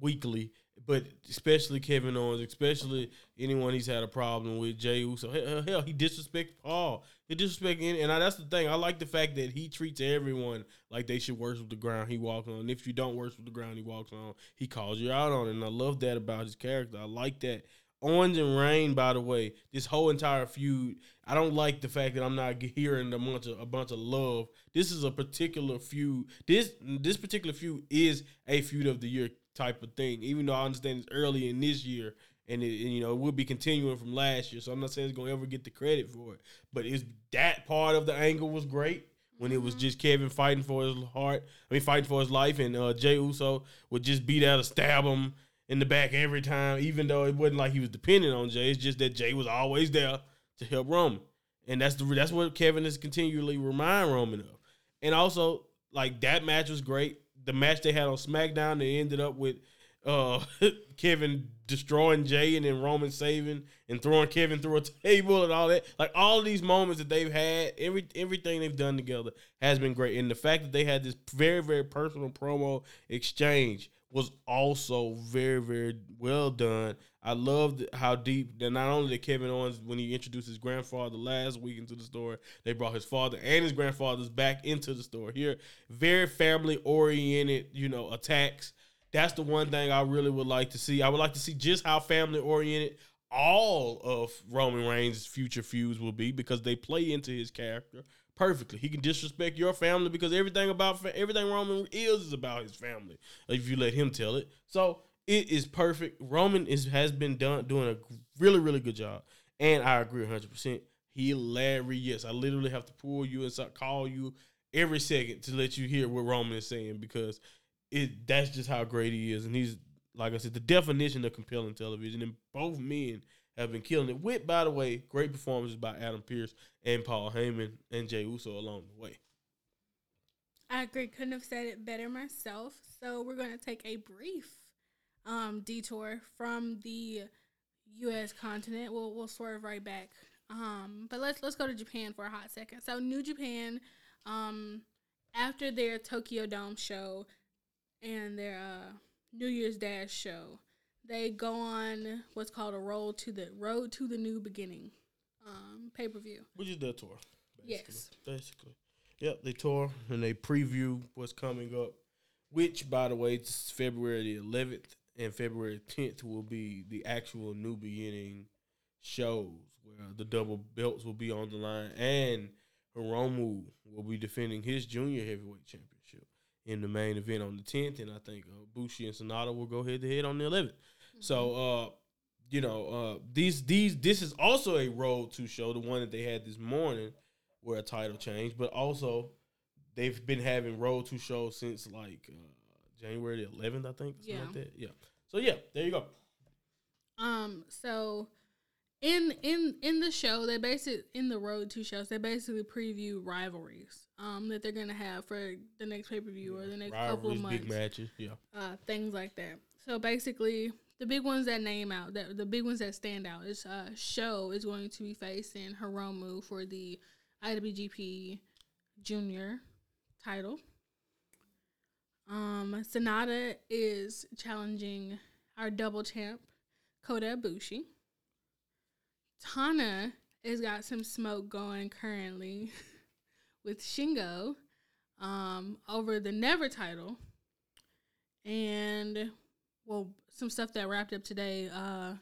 weekly, but especially Kevin Owens, especially anyone he's had a problem with, Jey Uso. Hell, hell he disrespects Paul. He disrespects, and I, that's the thing. I like the fact that he treats everyone like they should worship the ground he walks on. And if you don't worship the ground he walks on, he calls you out on it. And I love that about his character. I like that. Owens and Reign, by the way, this whole entire feud, I don't like the fact that I'm not hearing a bunch of a bunch of love. This is a particular feud. This this particular feud is a feud of the year type of thing. Even though I understand it's early in this year, and, it, and you know it will be continuing from last year, so I'm not saying it's gonna ever get the credit for it. But is that part of the angle was great when it was mm-hmm. just Kevin fighting for his heart. I mean, fighting for his life, and uh, Jey Uso would just beat out and stab him in the back every time, even though it wasn't like he was dependent on Jey. It's just that Jey was always there to help Roman, and that's the that's what Kevin is continually remind Roman of. And also, like that match was great the match they had on SmackDown, they ended up with uh, Kevin destroying Jey and then Roman saving and throwing Kevin through a table and all that. Like all these moments that they've had, every everything they've done together has been great. And the fact that they had this very very personal promo exchange was also very, very well done. I loved how deep that not only did Kevin Owens when he introduced his grandfather last week into the store, they brought his father and his grandfathers back into the store. Here, very family oriented, you know, attacks. That's the one thing I really would like to see. I would like to see just how family oriented all of Roman Reigns' future feuds will be because they play into his character perfectly. He can disrespect your family because everything about everything Roman is is about his family. If you let him tell it, so it is perfect. Roman is has been done doing a really really good job, and I agree 100. percent Hilarious. I literally have to pull you and call you every second to let you hear what Roman is saying because it that's just how great he is, and he's like I said, the definition of compelling television. And both men have been killing it. With, by the way, great performances by Adam Pearce and Paul Heyman and Jey Uso along the way. I agree. Couldn't have said it better myself. So we're going to take a brief um, detour from the U.S. continent. We'll we'll swerve right back. Um, but let's let's go to Japan for a hot second. So New Japan, um, after their Tokyo Dome show and their uh, New Year's Dash show, they go on what's called a road to the road to the new beginning um, pay per view, which is their tour. Basically. Yes, basically. Yep, they tour and they preview what's coming up. Which, by the way, it's February the 11th and February 10th will be the actual new beginning shows where the double belts will be on the line and Hiromu will be defending his junior heavyweight championship in the main event on the 10th, and I think uh, Bushi and Sanada will go head to head on the 11th. So, uh, you know, uh, these these this is also a road to show the one that they had this morning, where a title change, but also they've been having road to shows since like uh, January the 11th, I think, yeah. like that. Yeah. So yeah, there you go. Um. So in in in the show, they basically in the road to shows, they basically preview rivalries um that they're gonna have for the next pay per view yeah. or the next rivalries, couple of months, big matches, yeah, uh, things like that. So basically, the big ones that name out that the big ones that stand out is uh show is going to be facing Hiromu for the IWGP Junior title. Um, Sanada is challenging our double champ Kota Ibushi. Tana has got some smoke going currently with Shingo um, over the Never title. And well, some stuff that wrapped up today. Uh,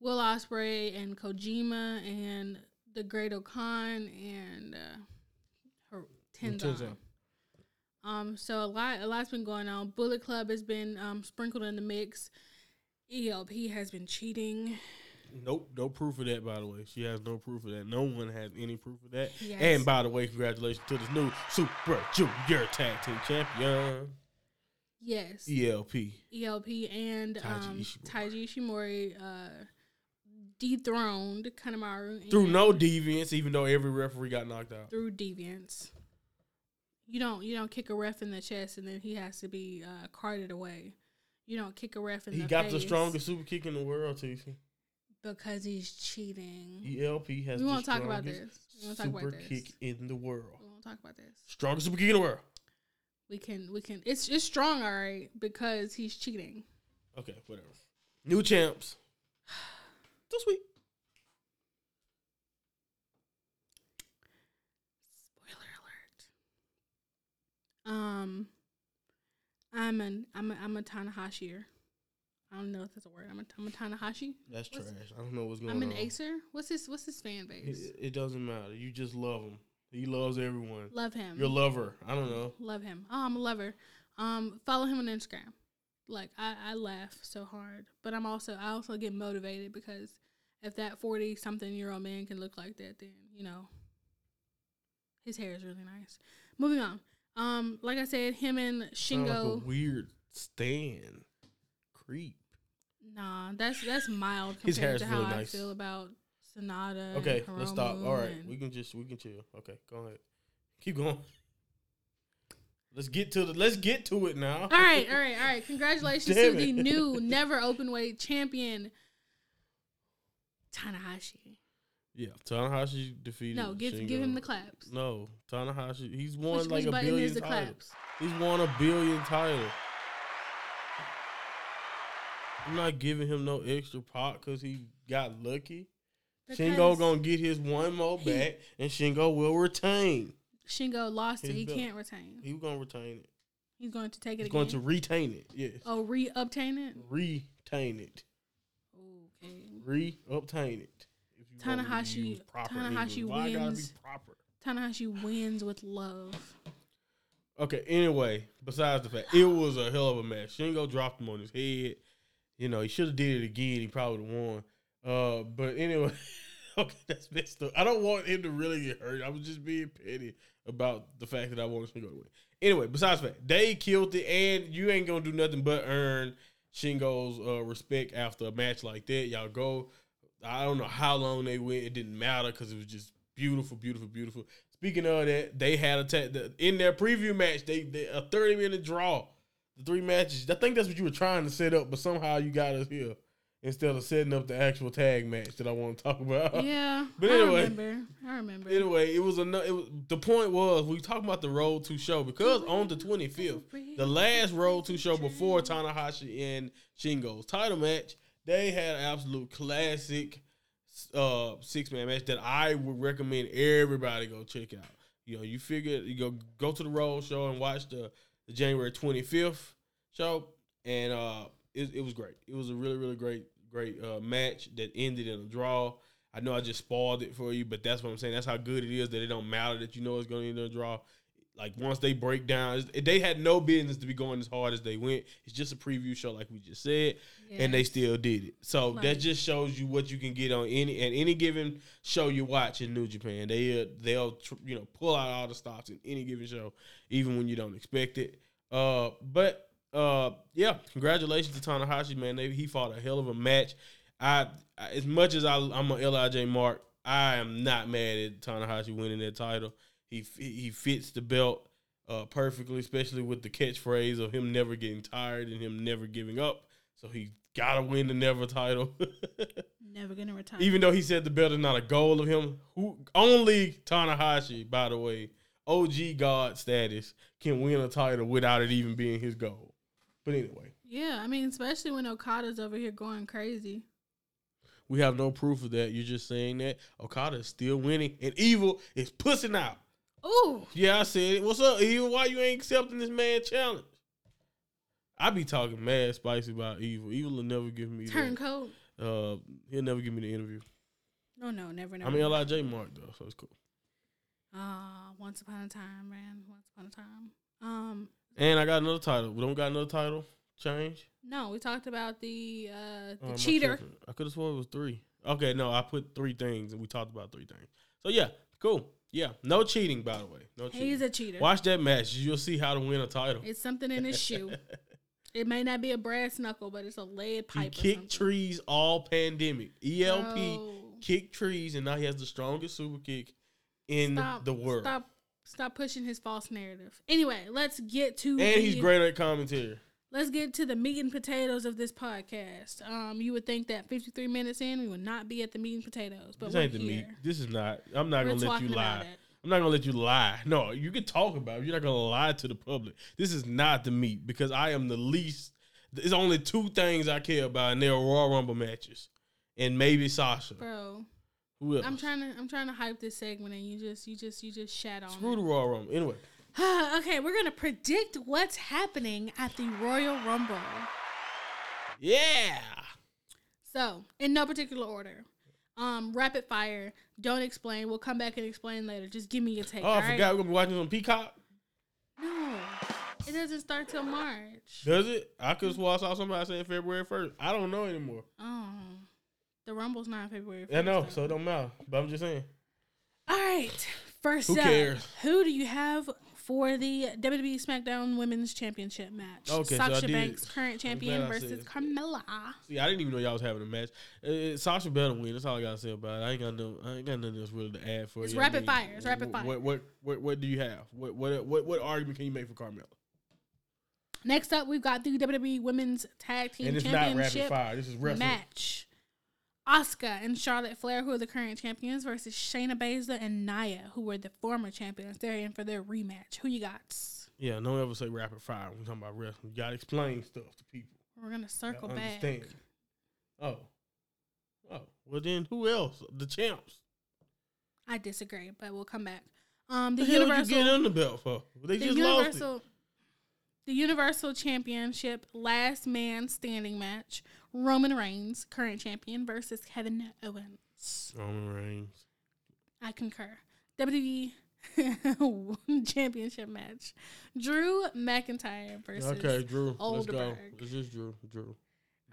Will Ospreay and Kojima and the Great-O-Khan and uh, her Tenzan. Um, so a lot, a lot's been going on. Bullet Club has been um, sprinkled in the mix. ELP has been cheating. Nope, no proof of that. By the way, she has no proof of that. No one has any proof of that. Yes. And by the way, congratulations to this new Super Junior Tag Team Champion. Yes. ELP. ELP and Taiji um, Ishimori, Taiji Ishimori uh, dethroned Kanemaru. Through no deviance, even though every referee got knocked out. Through deviance. You don't you don't kick a ref in the chest and then he has to be uh, carted away. You don't kick a ref in the chest. he the got face. the strongest super kick in the world, TC. Because he's cheating. ELP has we won't talk about this. We won't talk about this. kick in the world. We won't talk about this. Strongest super kick in the world. We can we can it's it's strong, all right, because he's cheating. Okay, whatever. New champs. So sweet. Spoiler alert. Um I'm an I'm a I'm a Tanahashi. I don't know if that's a word. I'm a, I'm a Tanahashi. That's what's, trash. I don't know what's going on. I'm an Acer. What's his What's his fan base? It, it, doesn't matter. You just love him. He loves everyone. Love him. You're a lover. I don't know. Love him. Oh, I'm a lover. Um, follow him on Instagram. Like I, I laugh so hard, but I'm also I also get motivated because if that forty something year old man can look like that, then you know his hair is really nice. Moving on. Um, like I said, him and Shingo. Like weird stand creep. Nah, that's that's mild compared His hair is to really how nice. I feel about Sanada. Okay, let's stop. All right, we can just we can chill. Okay, go ahead. Keep going. Let's get to the. Let's get to it now. All right, all right, all right. Congratulations to the new never open weight champion, Tanahashi. Yeah, Tanahashi defeated. No, give Shingo. give him the claps. No, Tanahashi. He's won which, like which a billion titles. He's won a billion titles. I'm not giving him no extra pot because he got lucky. Because Shingo gonna get his one more he- back, and Shingo will retain. Shingo lost it. He belt. can't retain. He gonna retain it. He's going to take it He's again. going to retain it. Yes, oh, re-obtain it. retain it. Okay. Re-obtain it. If you want me to Tanahashi- Tanahashi English. Why be wins. proper? Tanahashi wins with love. Okay. Anyway, besides the fact it was a hell of a match. Shingo dropped him on his head. You know he should have did it again. He probably won. Uh, but anyway, okay, that's messed up. I don't want him to really get hurt. I was just being petty about the fact that I wanted Shingo to win. Anyway, besides that, they killed it, and you ain't gonna do nothing but earn Shingo's uh, respect after a match like that. Y'all go. I don't know how long they went. It didn't matter because it was just beautiful, beautiful, beautiful. Speaking of that, they had a ta- the, in their preview match. They, they a thirty minute draw. The three matches. I think that's what you were trying to set up, but somehow you got us here instead of setting up the actual tag match that I want to talk about. Yeah, But anyway, I remember. I remember. Anyway, it was a it was the point was we talking about the road to show because on the twenty fifth, the last road to show before Tanahashi and Shingo's title match, they had an absolute classic uh six man match that I would recommend everybody go check out. You know, you figure you go go to the road show and watch the, the January twenty fifth show, and uh it, it was great. It was a really really great great uh, match that ended in a draw. I know I just spoiled it for you, but that's what I'm saying. That's how good it is that it don't matter that you know it's going to end in a draw. Like once they break down, they had no business to be going as hard as they went. It's just a preview show, like we just said, and they still did it. So Like- that just shows you what you can get on any and any given show you watch in New Japan. They uh, they'll tr- you know pull out all the stops in any given show, even when you don't expect it. Uh, but uh, yeah, congratulations to Tanahashi, man. They, he fought a hell of a match. I as much as I, I'm a Lij Mark, I am not mad at Tanahashi winning that title. He he fits the belt uh, perfectly, especially with the catchphrase of him never getting tired and him never giving up. So he gotta win the never title. Never gonna retire. Even though he said the belt is not a goal of him, who only Tanahashi, by the way, OG God status, can win a title without it even being his goal. But anyway, yeah, I mean, especially when Okada's over here going crazy. we have no proof of that. You're just saying that Okada is still winning and Evil is pussing out. Ooh, Yeah, I said it. What's up, Evil? Why you ain't accepting this man challenge? I be talking mad spicy about Evil. Evil will never give me turncoat. uh he'll never give me the interview. No, no, never, never. I mean Lij Mark though, so it's cool. Ah, once upon a time, man. Once upon a time. Um, And I got another title. We don't got another title change. no, we talked about the uh Oh, the I cheater. I could have sworn it was three. Okay, no, I put three things and we talked about three things. So yeah, cool. Yeah, no cheating by the way. No cheating. He's a cheater. Watch that match. You'll see how to win a title. It's something in his shoe. It may not be a brass knuckle, but it's a lead pipe. or kicked trees all pandemic. ELP Bro. kicked trees, and now he has the strongest super kick in Stop, the world. Stop, stop pushing his false narrative. Anyway, let's get to And the, he's great at commentary. Let's get to the meat and potatoes of this podcast. Um, you would think that 53 minutes in, we would not be at the meat and potatoes, but this we're ain't the here. meat. This is not. I'm not We're gonna let you lie. I'm not gonna let you lie. No, you can talk about it. You're not gonna lie to the public. This is not the meat because I am the least. There's only two things I care about, and they're Royal Rumble matches, and maybe Sasha. Bro, Who else? I'm trying to I'm trying to hype this segment, and you just you just you just shat on Screw the Royal Rumble. Anyway, okay, we're gonna predict what's happening at the Royal Rumble. yeah. So, in no particular order. Um, rapid fire. Don't explain. We'll come back and explain later. Just give me your take. Oh, I right? forgot we're gonna be watching on Peacock. No, it doesn't start till March. Does it? I could swore I saw somebody saying February first. I don't know anymore. Oh, the Rumble's not in February. I know, 1st, so it don't matter. But I'm just saying. All right. First Who up, cares? who do you have for the WWE SmackDown Women's Championship match? Okay, Sasha did- Banks, current champion, versus Carmella. See, I didn't even know y'all was having a match. Uh, Sasha better win. That's all I gotta say about it. I ain't got no. I ain't got nothing else really to add for It's you. I rapid mean, fire. It's rapid fire. What what what what do you have? What what what what argument can you make for Carmella? Next up, we've got the WWE Women's Tag Team And it's not rapid Championship fire. This is wrestling. match. Asuka and Charlotte Flair, who are the current champions, versus Shayna Baszler and Nia, who were the former champions. They're in for their rematch. Who you got? Yeah, don't ever say rapid fire when we talking about wrestling. You gotta explain stuff to people. We're gonna circle back. understand. Oh. Oh. Well then who else? The champs. I disagree, but we'll come back. Um, the The, hell you universal, get on the belt for? They the just lost it. the universal championship last man standing match. Roman Reigns, current champion, versus Kevin Owens. Roman Reigns. I concur. WWE championship match. Drew McIntyre versus. Okay, Drew. Let's go. It's just Drew. Drew.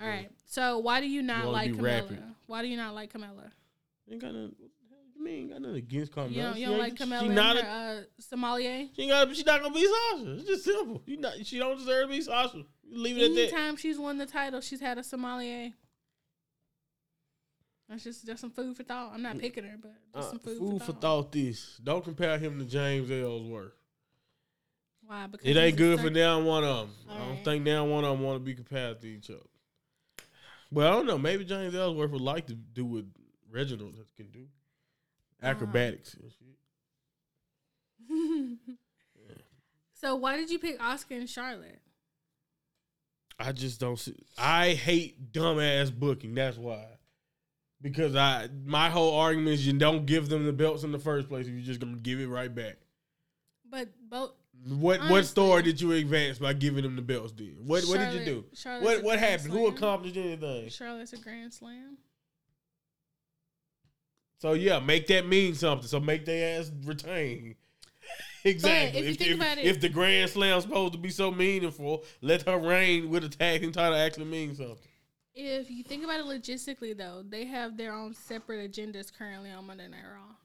All right. So why do you not wanna like be Carmella? rapid. Why do you not like Carmella? Ain't got nothing. You mean? Ain't got nothing against Carmella. You don't, She you don't ain't- like Carmella She and not. her A, uh, sommelier? she ain't got. She not gonna be Sasha. It's just simple. You not. She don't deserve to be Sasha. Leave it at that. Anytime she's won the title, she's had a sommelier. That's just just some food for thought. I'm not picking her, but just Uh, some food, food for, for thought. thought. This don't compare him to James Ellsworth. Why? Because It ain't good for down one of them. I don't Alright. think down one of them want to be compared to each other. Well, I don't know. Maybe James Ellsworth would like to do what Reginald can do, Uh-huh. acrobatics and shit. so why did you pick Asuka and Charlotte? I just don't see. I hate dumbass booking. That's why. Because I my whole argument is you don't give them the belts in the first place if you're just gonna give it right back. But both What what story did you advance by giving them the belts? Then what what did you do? Charlotte's What what happened? Who accomplished anything? Charlotte's a grand slam. So yeah, make that mean something. So make their ass retain. Exactly. if you think about it- if the Grand Slam's supposed to be so meaningful, let her reign with a tag team title actually mean something. If you think about it logistically, though, they have their own separate agendas currently on Monday Night Raw.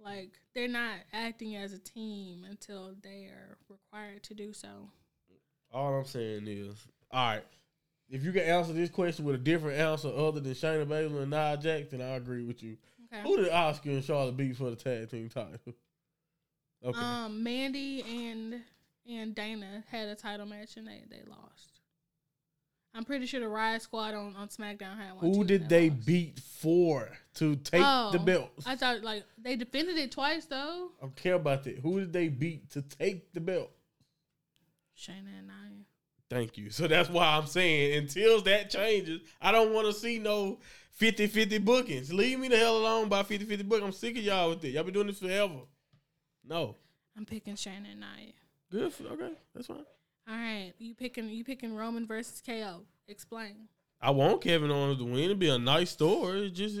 Like they're not acting as a team until they are required to do so. All I'm saying is, all right, if you can answer this question with a different answer other than Shayna Baszler and Nia Jax, then I agree with you. Okay. Who did Asuka and Charlotte beat for the tag team title? Okay. Um, Mandy and and Dana had a title match and they they lost. I'm pretty sure the Riot Squad on, on SmackDown had one. Who did they lost. beat for to take the Oh, belts? I thought like they defended it twice though. I don't care about that. Who did they beat to take the belt? Shayna and Nia. Thank you. So that's why I'm saying until that changes, I don't want to see no 50-50 bookings. Leave me the hell alone by 50-50 book. I'm sick of y'all with it. Y'all been doing this forever. No. I'm picking Shayna and. Good. For, okay. That's fine. All right, you picking you picking Roman versus KO. Explain. I want Kevin Owens to win. It'd be a nice story. It's just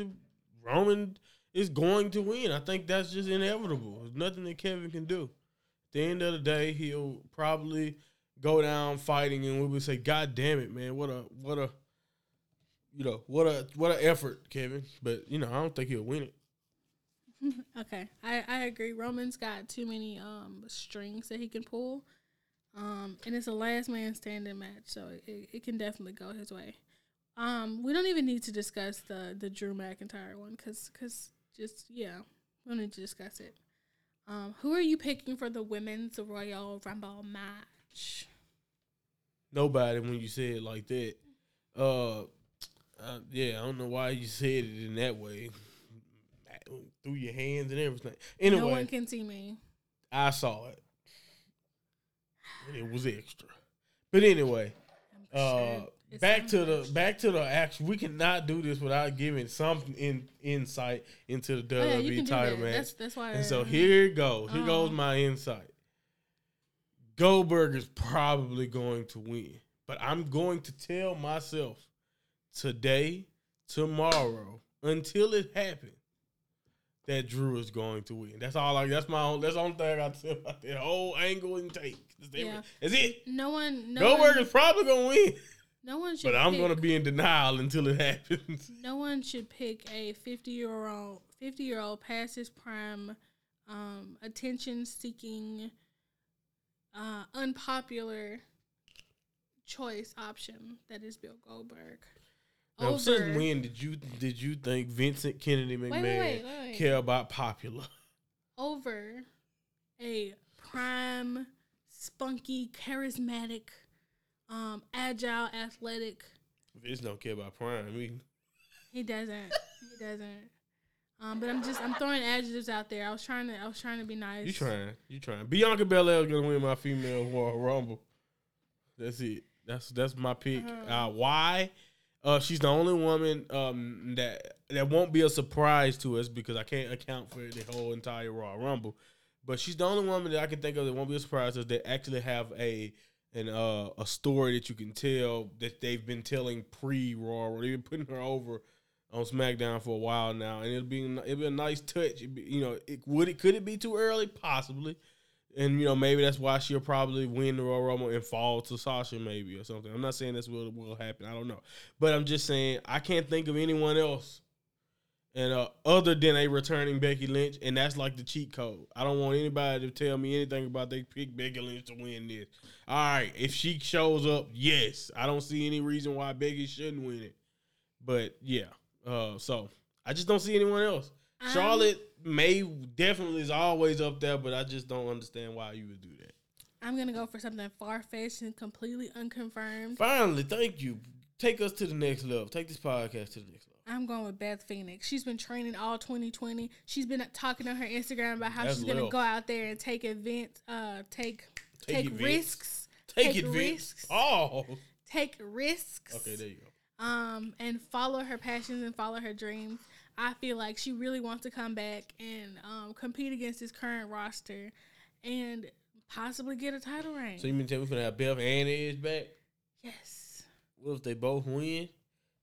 Roman is going to win. I think that's just inevitable. There's nothing that Kevin can do. At the end of the day, he'll probably go down fighting, and we would say, "God damn it, man! What a what a you know what a what an effort, Kevin." But you know, I don't think he'll win it. Okay, I, I agree. Roman's got too many um strings that he can pull, um, and it's a last man standing match, so it, it can definitely go his way. Um, we don't even need to discuss the the Drew McIntyre one, cause cause just yeah, we don't need to discuss it. Um, who are you picking for the women's Royal Rumble match? Nobody when you say it like that. Uh, uh, yeah, I don't know why you said it in that way. Through your hands and everything. Anyway, No one can see me. I saw it. And it was extra. But anyway, uh sure back to the back to the action. We cannot do this without giving some in, insight into the Oh, yeah, WWE can do title that. match. That's that's why. and so here it goes. Here goes Uh-huh. my insight. Goldberg is probably going to win. But I'm going to tell myself today, tomorrow, until it happens, that Drew is going to win. That's all I that's my own that's the only thing I got to say about that whole angle and take. That's, Yeah. that's it. no one, no Goldberg one, is probably gonna win. no one should. But I'm pick- gonna be in denial until it happens. No one should pick a 50 year old 50 year old past his prime, um, attention seeking, uh, unpopular choice option that is Bill Goldberg. Now, since when did you did you think Vincent Kennedy McMahon wait, wait, wait. care about popular? over a prime, spunky, charismatic, um, agile, athletic. Vince don't care about Prime. I mean, He doesn't. he doesn't. Um, but I'm just I'm throwing adjectives out there. I was trying to I was trying to be nice. you trying, you trying. Bianca Belair is gonna win my female Royal Rumble. That's it. That's that's my pick. Uh-huh. Uh, why? Uh, she's the only woman um, that that won't be a surprise to us because I can't account for the whole entire Royal Rumble. But she's the only woman that I can think of that won't be a surprise to us that actually have a an uh, a story that you can tell that they've been telling pre Raw. They've been putting her over on SmackDown for a while now, and it'll be it'll be a nice touch. Be, you know, it would it could it be too early? Possibly, and you know maybe that's why she'll probably win the Royal Rumble and fall to Sasha maybe or something. I'm not saying this will will happen. I don't know, but I'm just saying I can't think of anyone else. And uh, other than a returning Becky Lynch, and that's like the cheat code. I don't want anybody to tell me anything about they pick Becky Lynch to win this. All right, if she shows up, yes, I don't see any reason why Becky shouldn't win it. But yeah, uh, so I just don't see anyone else. Um, Charlotte may definitely is always up there, but I just don't understand why you would do that. I'm gonna go for something far fetched and completely unconfirmed. Finally, thank you. Take us to the next level. Take this podcast to the next level. I'm going with Beth Phoenix. She's been training all 2020. She's been talking on her Instagram about how That's she's gonna go out there and take events, uh, take Take take, risks, Take, Take it, risks. Oh, take risks. okay, there you go. um, and follow her passions and follow her dreams. I feel like she really wants to come back and um, compete against this current roster and possibly get a title reign. So you mean tell me we're gonna have Beth and Edge back? yes. What if they both win?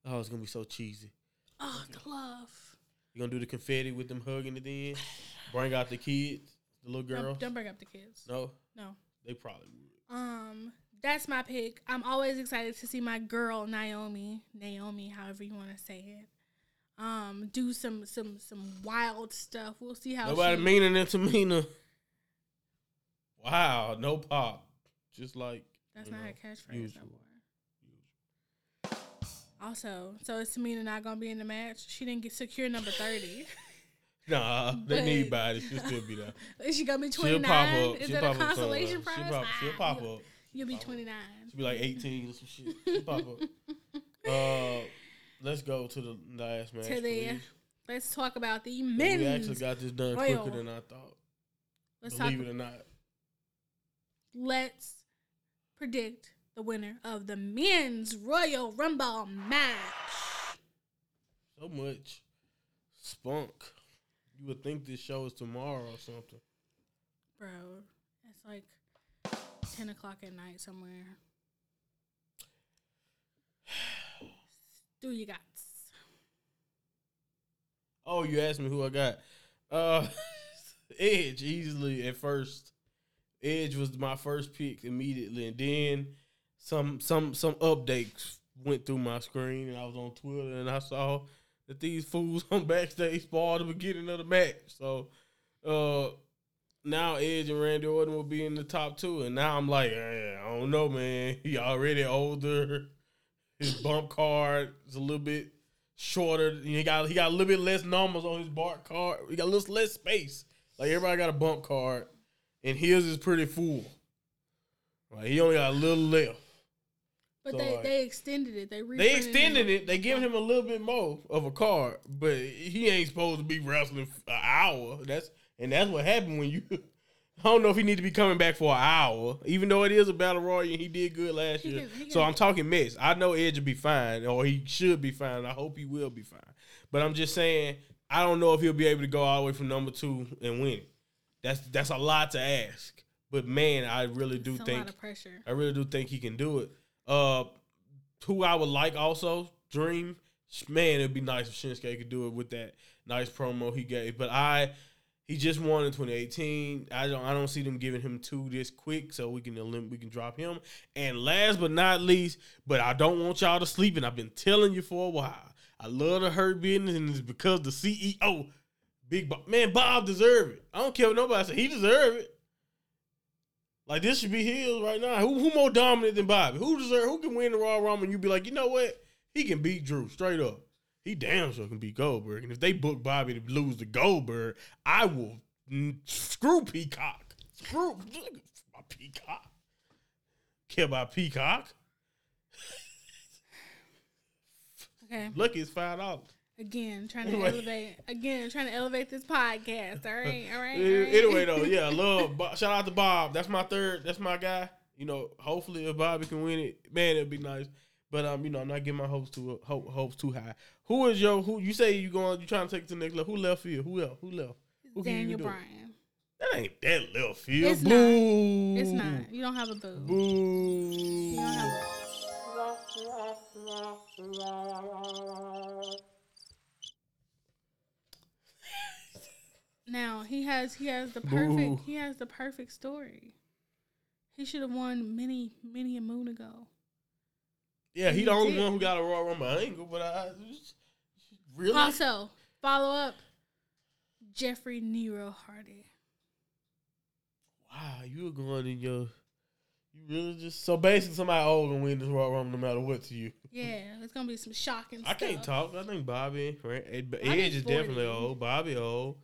Oh, it's gonna be so cheesy. Oh, the love. You gonna do the confetti with them hugging at the end? Bring out the kids, the little girls. Don't, don't bring up the kids. No, No. they probably would. Um, that's my pick. I'm always excited to see my girl Naomi, Naomi, however you want to say it. Um, do some some some wild stuff. We'll see how Nobody she, meaner than Tamina. Wow, no pop. Just like That's not know, her catchphrase. usual. No more. Also, so is Tamina not gonna be in the match? She didn't get secure number thirty. Nah, they need bodies. She'll still be there. is she gonna be She'll twenty pop nine? up. Is She'll that a pop up consolation prize? She'll pop, she'll pop you'll- up. You'll be twenty nine. She'll be like 18 or some shit. She'll pop up. Uh, let's go to the last match. To the please. let's talk about the We men's. actually got this done Royal. quicker than I thought. let's talk. Believe it or not. Let's predict the winner of the men's Royal Rumble match. So much spunk. You would think this show is tomorrow or something. Bro, it's like 10 o'clock at night somewhere. Do you got? Oh, you asked me who I got. Uh, Edge easily at first. Edge was my first pick immediately, and then some some some updates went through my screen, and I was on Twitter, and I saw that these fools on backstage spoiled the beginning of the match. So, uh, now Edge and Randy Orton will be in the top two, and now I'm like, eh, I don't know, man. He already older. His bump card is a little bit shorter. He got he got a little bit less numbers on his bar card. He got a little less space. Like everybody got a bump card, and his is pretty full. Like he only got a little left. But So, they, like, they extended it. They They extended it. They giving him a little bit more of a card, but he ain't supposed to be wrestling for an hour. That's and that's what happened when you. I don't know if he need to be coming back for an hour, even though it is a battle royal and he did good last year. can- he so I'm talking mess. I know Edge will be fine, or he should be fine. I hope he will be fine. But I'm just saying, I don't know if he'll be able to go all the way from number two and win it. That's that's a lot to ask. But man, I really do It's a think lot of pressure. I really do think he can do it. Uh, who I would like also Dream. Man, it'd be nice if Shinsuke could do it with that nice promo he gave. But I, he just won in 2018. I don't, I don't see them giving him two this quick, so we can we can drop him. And last but not least, but I don't want y'all to sleep. And I've been telling you for a while. I love the hurt business, and it's because the CEO, Big Bob, man, Bob deserve it. I don't care what nobody said, He deserve it. Like this should be his right now. Who who more dominant than Bobby? Who deserve? Who can win the Raw Rumble? And you be like, you know what? He can beat Drew straight up. He damn sure can beat Goldberg. And if they book Bobby to lose to Goldberg, I will screw Peacock. Screw my Peacock. Care about Peacock? Okay. Look, it's five dollars. Again, trying to Anyway. elevate. Again, trying to elevate this podcast. All right. All right. all right. Anyway, though, yeah, I love. Shout out to Bob. That's my third. That's my guy. You know, hopefully if Bobby can win it, man, it'd be nice. But um, you know, I'm not getting my hopes too hope, hopes too high. Who is your who? You say you going? You trying to take it to the next level? Who left field? Who else? Who left? Who you Daniel? Bryan. That ain't that left field. It's not. It's not. You don't have a boo. Boo. You don't have Now he has he has the perfect Boo. he has the perfect story. He should have won many many a moon ago. Yeah, he He the only did. one who got a Royal Rumble angle, but I really Also, follow up Jeffrey Nero Hardy. wow, you were going in your you really just so basically somebody old gonna win this Royal Rumble no matter what to you. Yeah, it's gonna be some shocking I stuff. can't talk. I think Bobby, right? Ed, Bobby's Edge is 40. definitely old. Bobby old.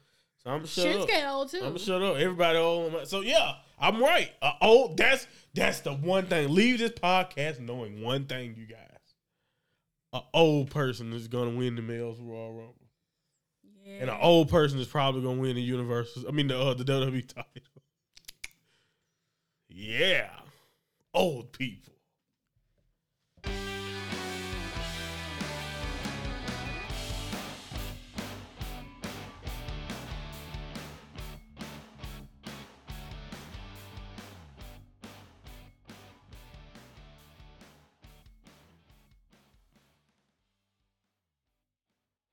So I'm shut up. Shinsuke old too. I'm shut up. Everybody old. So yeah, I'm right. Uh, old. That's that's the one thing. Leave this podcast knowing one thing, you guys. An old person is gonna win the males Royal Rumble, yeah. and an old person is probably gonna win the Universal. I mean the uh, the WWE title. yeah, old people.